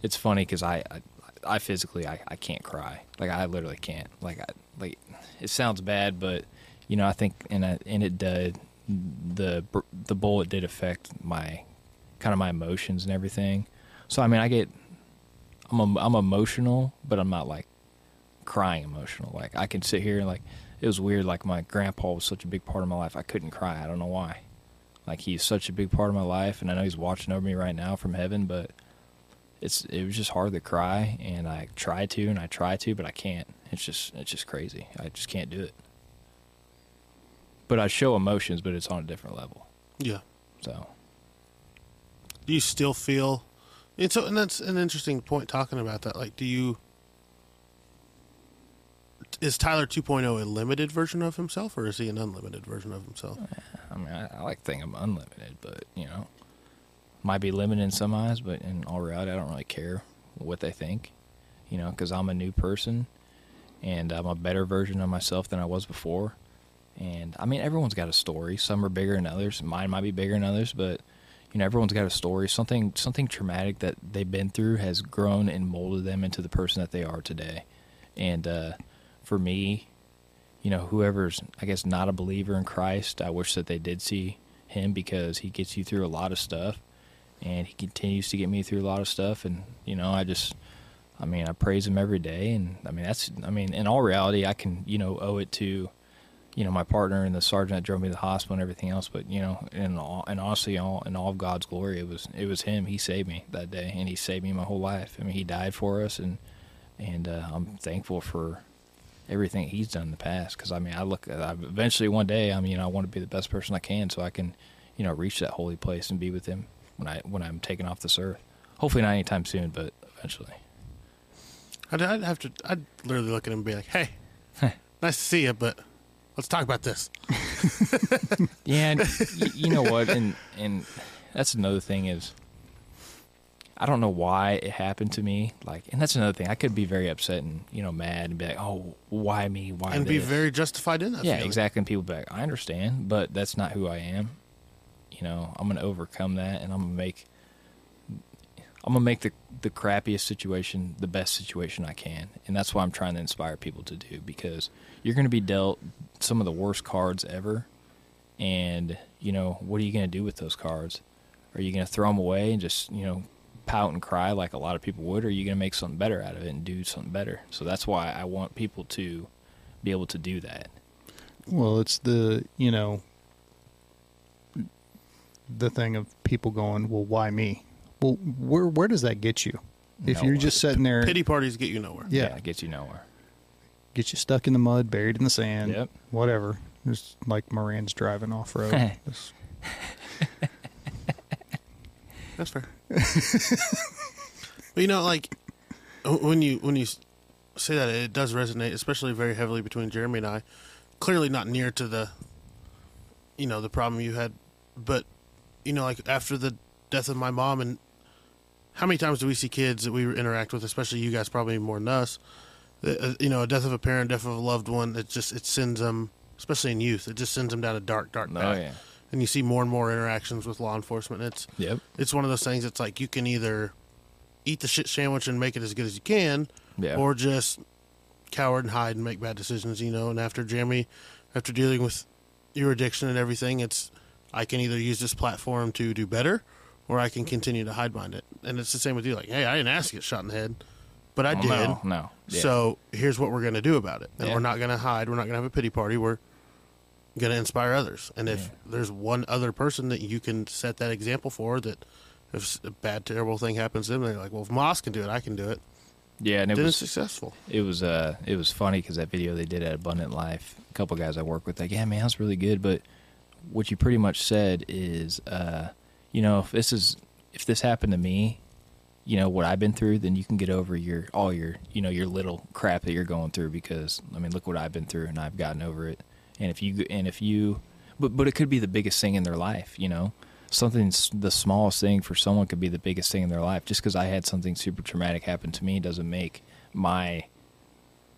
it's funny because I, I, I physically, I, I can't cry. Like, I literally can't. Like, I, like, it sounds bad, but you know, I think, and and it did, the the bullet did affect my kind of my emotions and everything. So I mean, I get I'm em- I'm emotional, but I'm not like crying emotional. Like I can sit here and like it was weird. Like my grandpa was such a big part of my life. I couldn't cry. I don't know why. Like he's such a big part of my life, and I know he's watching over me right now from heaven. But it's it was just hard to cry, and I try to, and I try to, but I can't. It's just it's just crazy. I just can't do it. But I show emotions, but it's on a different level. Yeah. So Do you still feel? And so, and that's an interesting point talking about that. Like, do you? Is Tyler 2.0 a limited version of himself, or is he an unlimited version of himself? I mean, I, I like to think I'm unlimited, but you know, might be limited in some eyes, but in all reality, I don't really care what they think. You know, because I'm a new person, and I'm a better version of myself than I was before. And I mean, everyone's got a story. Some are bigger than others. Mine might be bigger than others, but you know, everyone's got a story. Something something traumatic that they've been through has grown and molded them into the person that they are today. And uh, for me, you know, whoever's I guess not a believer in Christ, I wish that they did see him because he gets you through a lot of stuff, and he continues to get me through a lot of stuff. And you know, I just, I mean, I praise him every day, and I mean, that's, I mean, in all reality, I can, you know, owe it to, you know, my partner and the sergeant that drove me to the hospital and everything else. But you know, and all, and honestly, all in all of God's glory, it was it was him. He saved me that day, and he saved me my whole life. I mean, he died for us, and and uh, I'm thankful for everything he's done in the past. Because I mean, I look, I, eventually one day, I mean, I want to be the best person I can, so I can, you know, reach that holy place and be with him when I when I'm taken off this earth. Hopefully not anytime soon, but eventually. I'd, I'd have to. I'd literally look at him and be like, "Hey, nice to see you, but let's talk about this." Yeah, and y- you know what, and and that's another thing is, I don't know why it happened to me. Like, and that's another thing. I could be very upset and you know mad and be like, "Oh, why me? Why?" and be very justified in that. yeah, feeling. exactly. And people be like, "I understand, but that's not who I am." You know, I'm gonna overcome that, and I'm gonna make. I'm gonna make the the crappiest situation the best situation I can, and that's what I'm trying to inspire people to do. Because you're gonna be dealt some of the worst cards ever, and you know what are you gonna do with those cards? Are you gonna throw them away and just you know pout and cry like a lot of people would, or are you gonna make something better out of it and do something better? So that's why I want people to be able to do that. Well, it's the you know the thing of people going, well, why me? Well, where where does that get you? If you're just sitting there, Pity parties get you nowhere. yeah, it gets you nowhere. get you stuck in the mud, buried in the sand, Yep. whatever. Just like Moran's driving off road. Just- That's fair. but you know, like when you when you say that, it does resonate, especially very heavily between Jeremy and I. Clearly, not near to the, you know, the problem you had, but you know, like after the death of my mom, and how many times do we see kids that we interact with, especially you guys, probably more than us, that, uh, you know, a death of a parent, death of a loved one, it just it sends them, especially in youth, it just sends them down a dark, dark Oh path. yeah. And you see more and more interactions with law enforcement. It's Yep. it's one of those things. It's like you can either eat the shit sandwich and make it as good as you can, Yeah. or just coward and hide and make bad decisions. You know. And after Jeremy, after dealing with your addiction and everything, it's I can either use this platform to do better, or I can continue to hide behind it. And it's the same with you. Like, hey, I didn't ask to get shot in the head, but I Well, did. No. No. Yeah. So here's what we're going to do about it. And Yeah. we're not going to hide. We're not going to have a pity party. We're going to inspire others. And if Yeah. there's one other person that you can set that example for, that if a bad, terrible thing happens to them, they're like, well, if Moss can do it, I can do it. yeah, and it was successful. it was uh it was funny because that video they did at Abundant Life, a couple guys I work with, like, yeah, man, that's really good. But what you pretty much said is, uh, you know, if this is if this happened to me, you know what I've been through, then you can get over your all your you know your little crap that you're going through because I mean, look what I've been through and I've gotten over it. And if you and if you, but but it could be the biggest thing in their life, you know. Something the smallest thing for someone could be the biggest thing in their life. Just because I had something super traumatic happen to me doesn't make my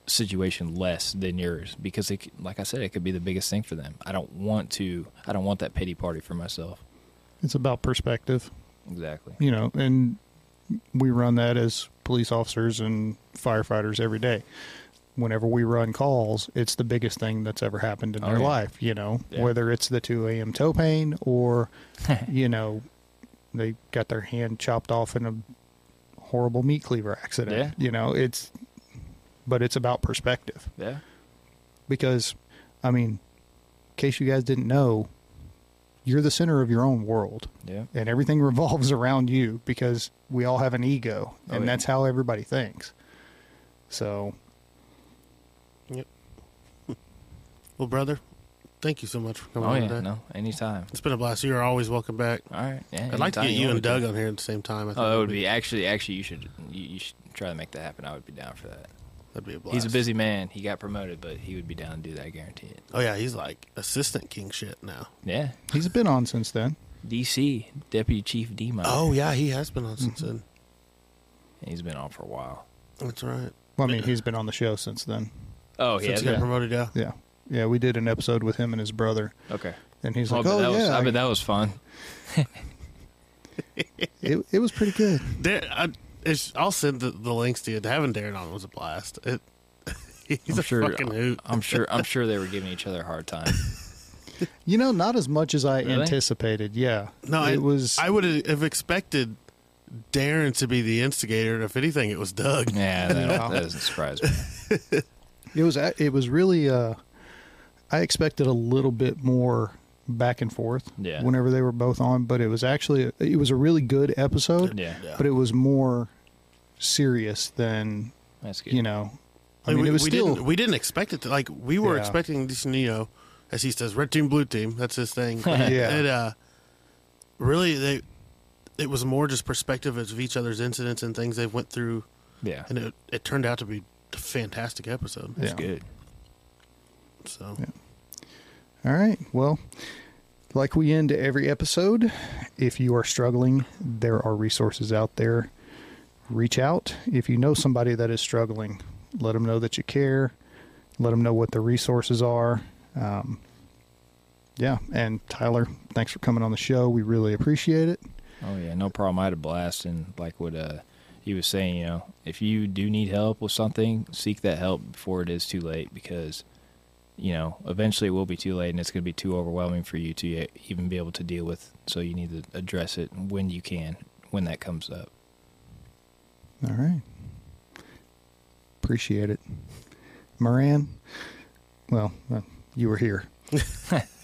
situation less than yours because it, like I said, it could be the biggest thing for them. I don't want to. I don't want that pity party for myself. it's about perspective, Exactly. you know, and we run that as police officers and firefighters every day. Whenever we run calls, it's the biggest thing that's ever happened in Oh, their yeah. life, you know, Yeah. whether it's the 2 a.m. toe pain or, you know, they got their hand chopped off in a horrible meat cleaver accident. Yeah. You know, it's, but it's about perspective. Yeah. because I mean, in case you guys didn't know, you're the center of your own world Yeah. and everything revolves around you because we all have an ego Oh, and yeah. that's how everybody thinks. So, Well, brother, thank you so much for coming Oh on yeah. today. No. Anytime. It's been a blast. You are always welcome back. All right. Yeah. I'd like to get you want and. Doug on here at the same time. I oh, think Oh, that would be actually. Actually, you should. You, you should try to make that happen. I would be down for that. that'd be a blast. He's a busy man. He got promoted, but he would be down to do that. I guarantee it. Oh yeah, he's like assistant king shit now. Yeah. he's been on since then. DC Deputy Chief D. Oh yeah, he has been on since mm-hmm. then. He's been on for a while. That's right. Well, I mean, he's been on the show since then. Oh Since yeah. he got promoted, yeah. Yeah. Yeah, we did an episode with him and his brother Okay. and he's Oh, like, "Oh, that was, yeah, I bet that was fun. it, it was pretty good." Dar- I, it's, I'll send the, the links to you. Having Darren on was a blast. It, he's I'm a sure. fucking hoot. I'm sure. I'm sure they were giving each other a hard time. You know, not as much as I Really? anticipated. Yeah. No, it I, was I would have expected Darren to be the instigator. If anything, it was Doug. Yeah, that, that doesn't surprise me. It was it was really uh I expected a little bit more back and forth Yeah. whenever they were both on, but it was actually it was a really good episode, Yeah, Yeah. but it was more serious than that's good. you know. I Like, mean, we, it was we still didn't we didn't expect it to like we were Yeah. expecting this you know as he says red team blue team that's his thing Yeah. it uh really they it was more just perspective of each other's incidents and things they've went through yeah, and it, it turned out to be a fantastic episode that's Yeah. good. So Yeah. all right. Well, Like we end every episode, if you are struggling, there are resources out there. Reach out. If you know somebody that is struggling, let them know that you care. Let them know what the resources are. Um, yeah, and Tyler, thanks for coming on the show. We really appreciate it. Oh yeah, no problem. I had a blast, and like what uh, he was saying, you know, if you do need help with something, seek that help before it is too late, because you know eventually it will be too late, and it's going to be too overwhelming for you to even be able to deal with. So you need to address it when you can, when that comes up. All right, appreciate it, Moran. Well, uh, you were here.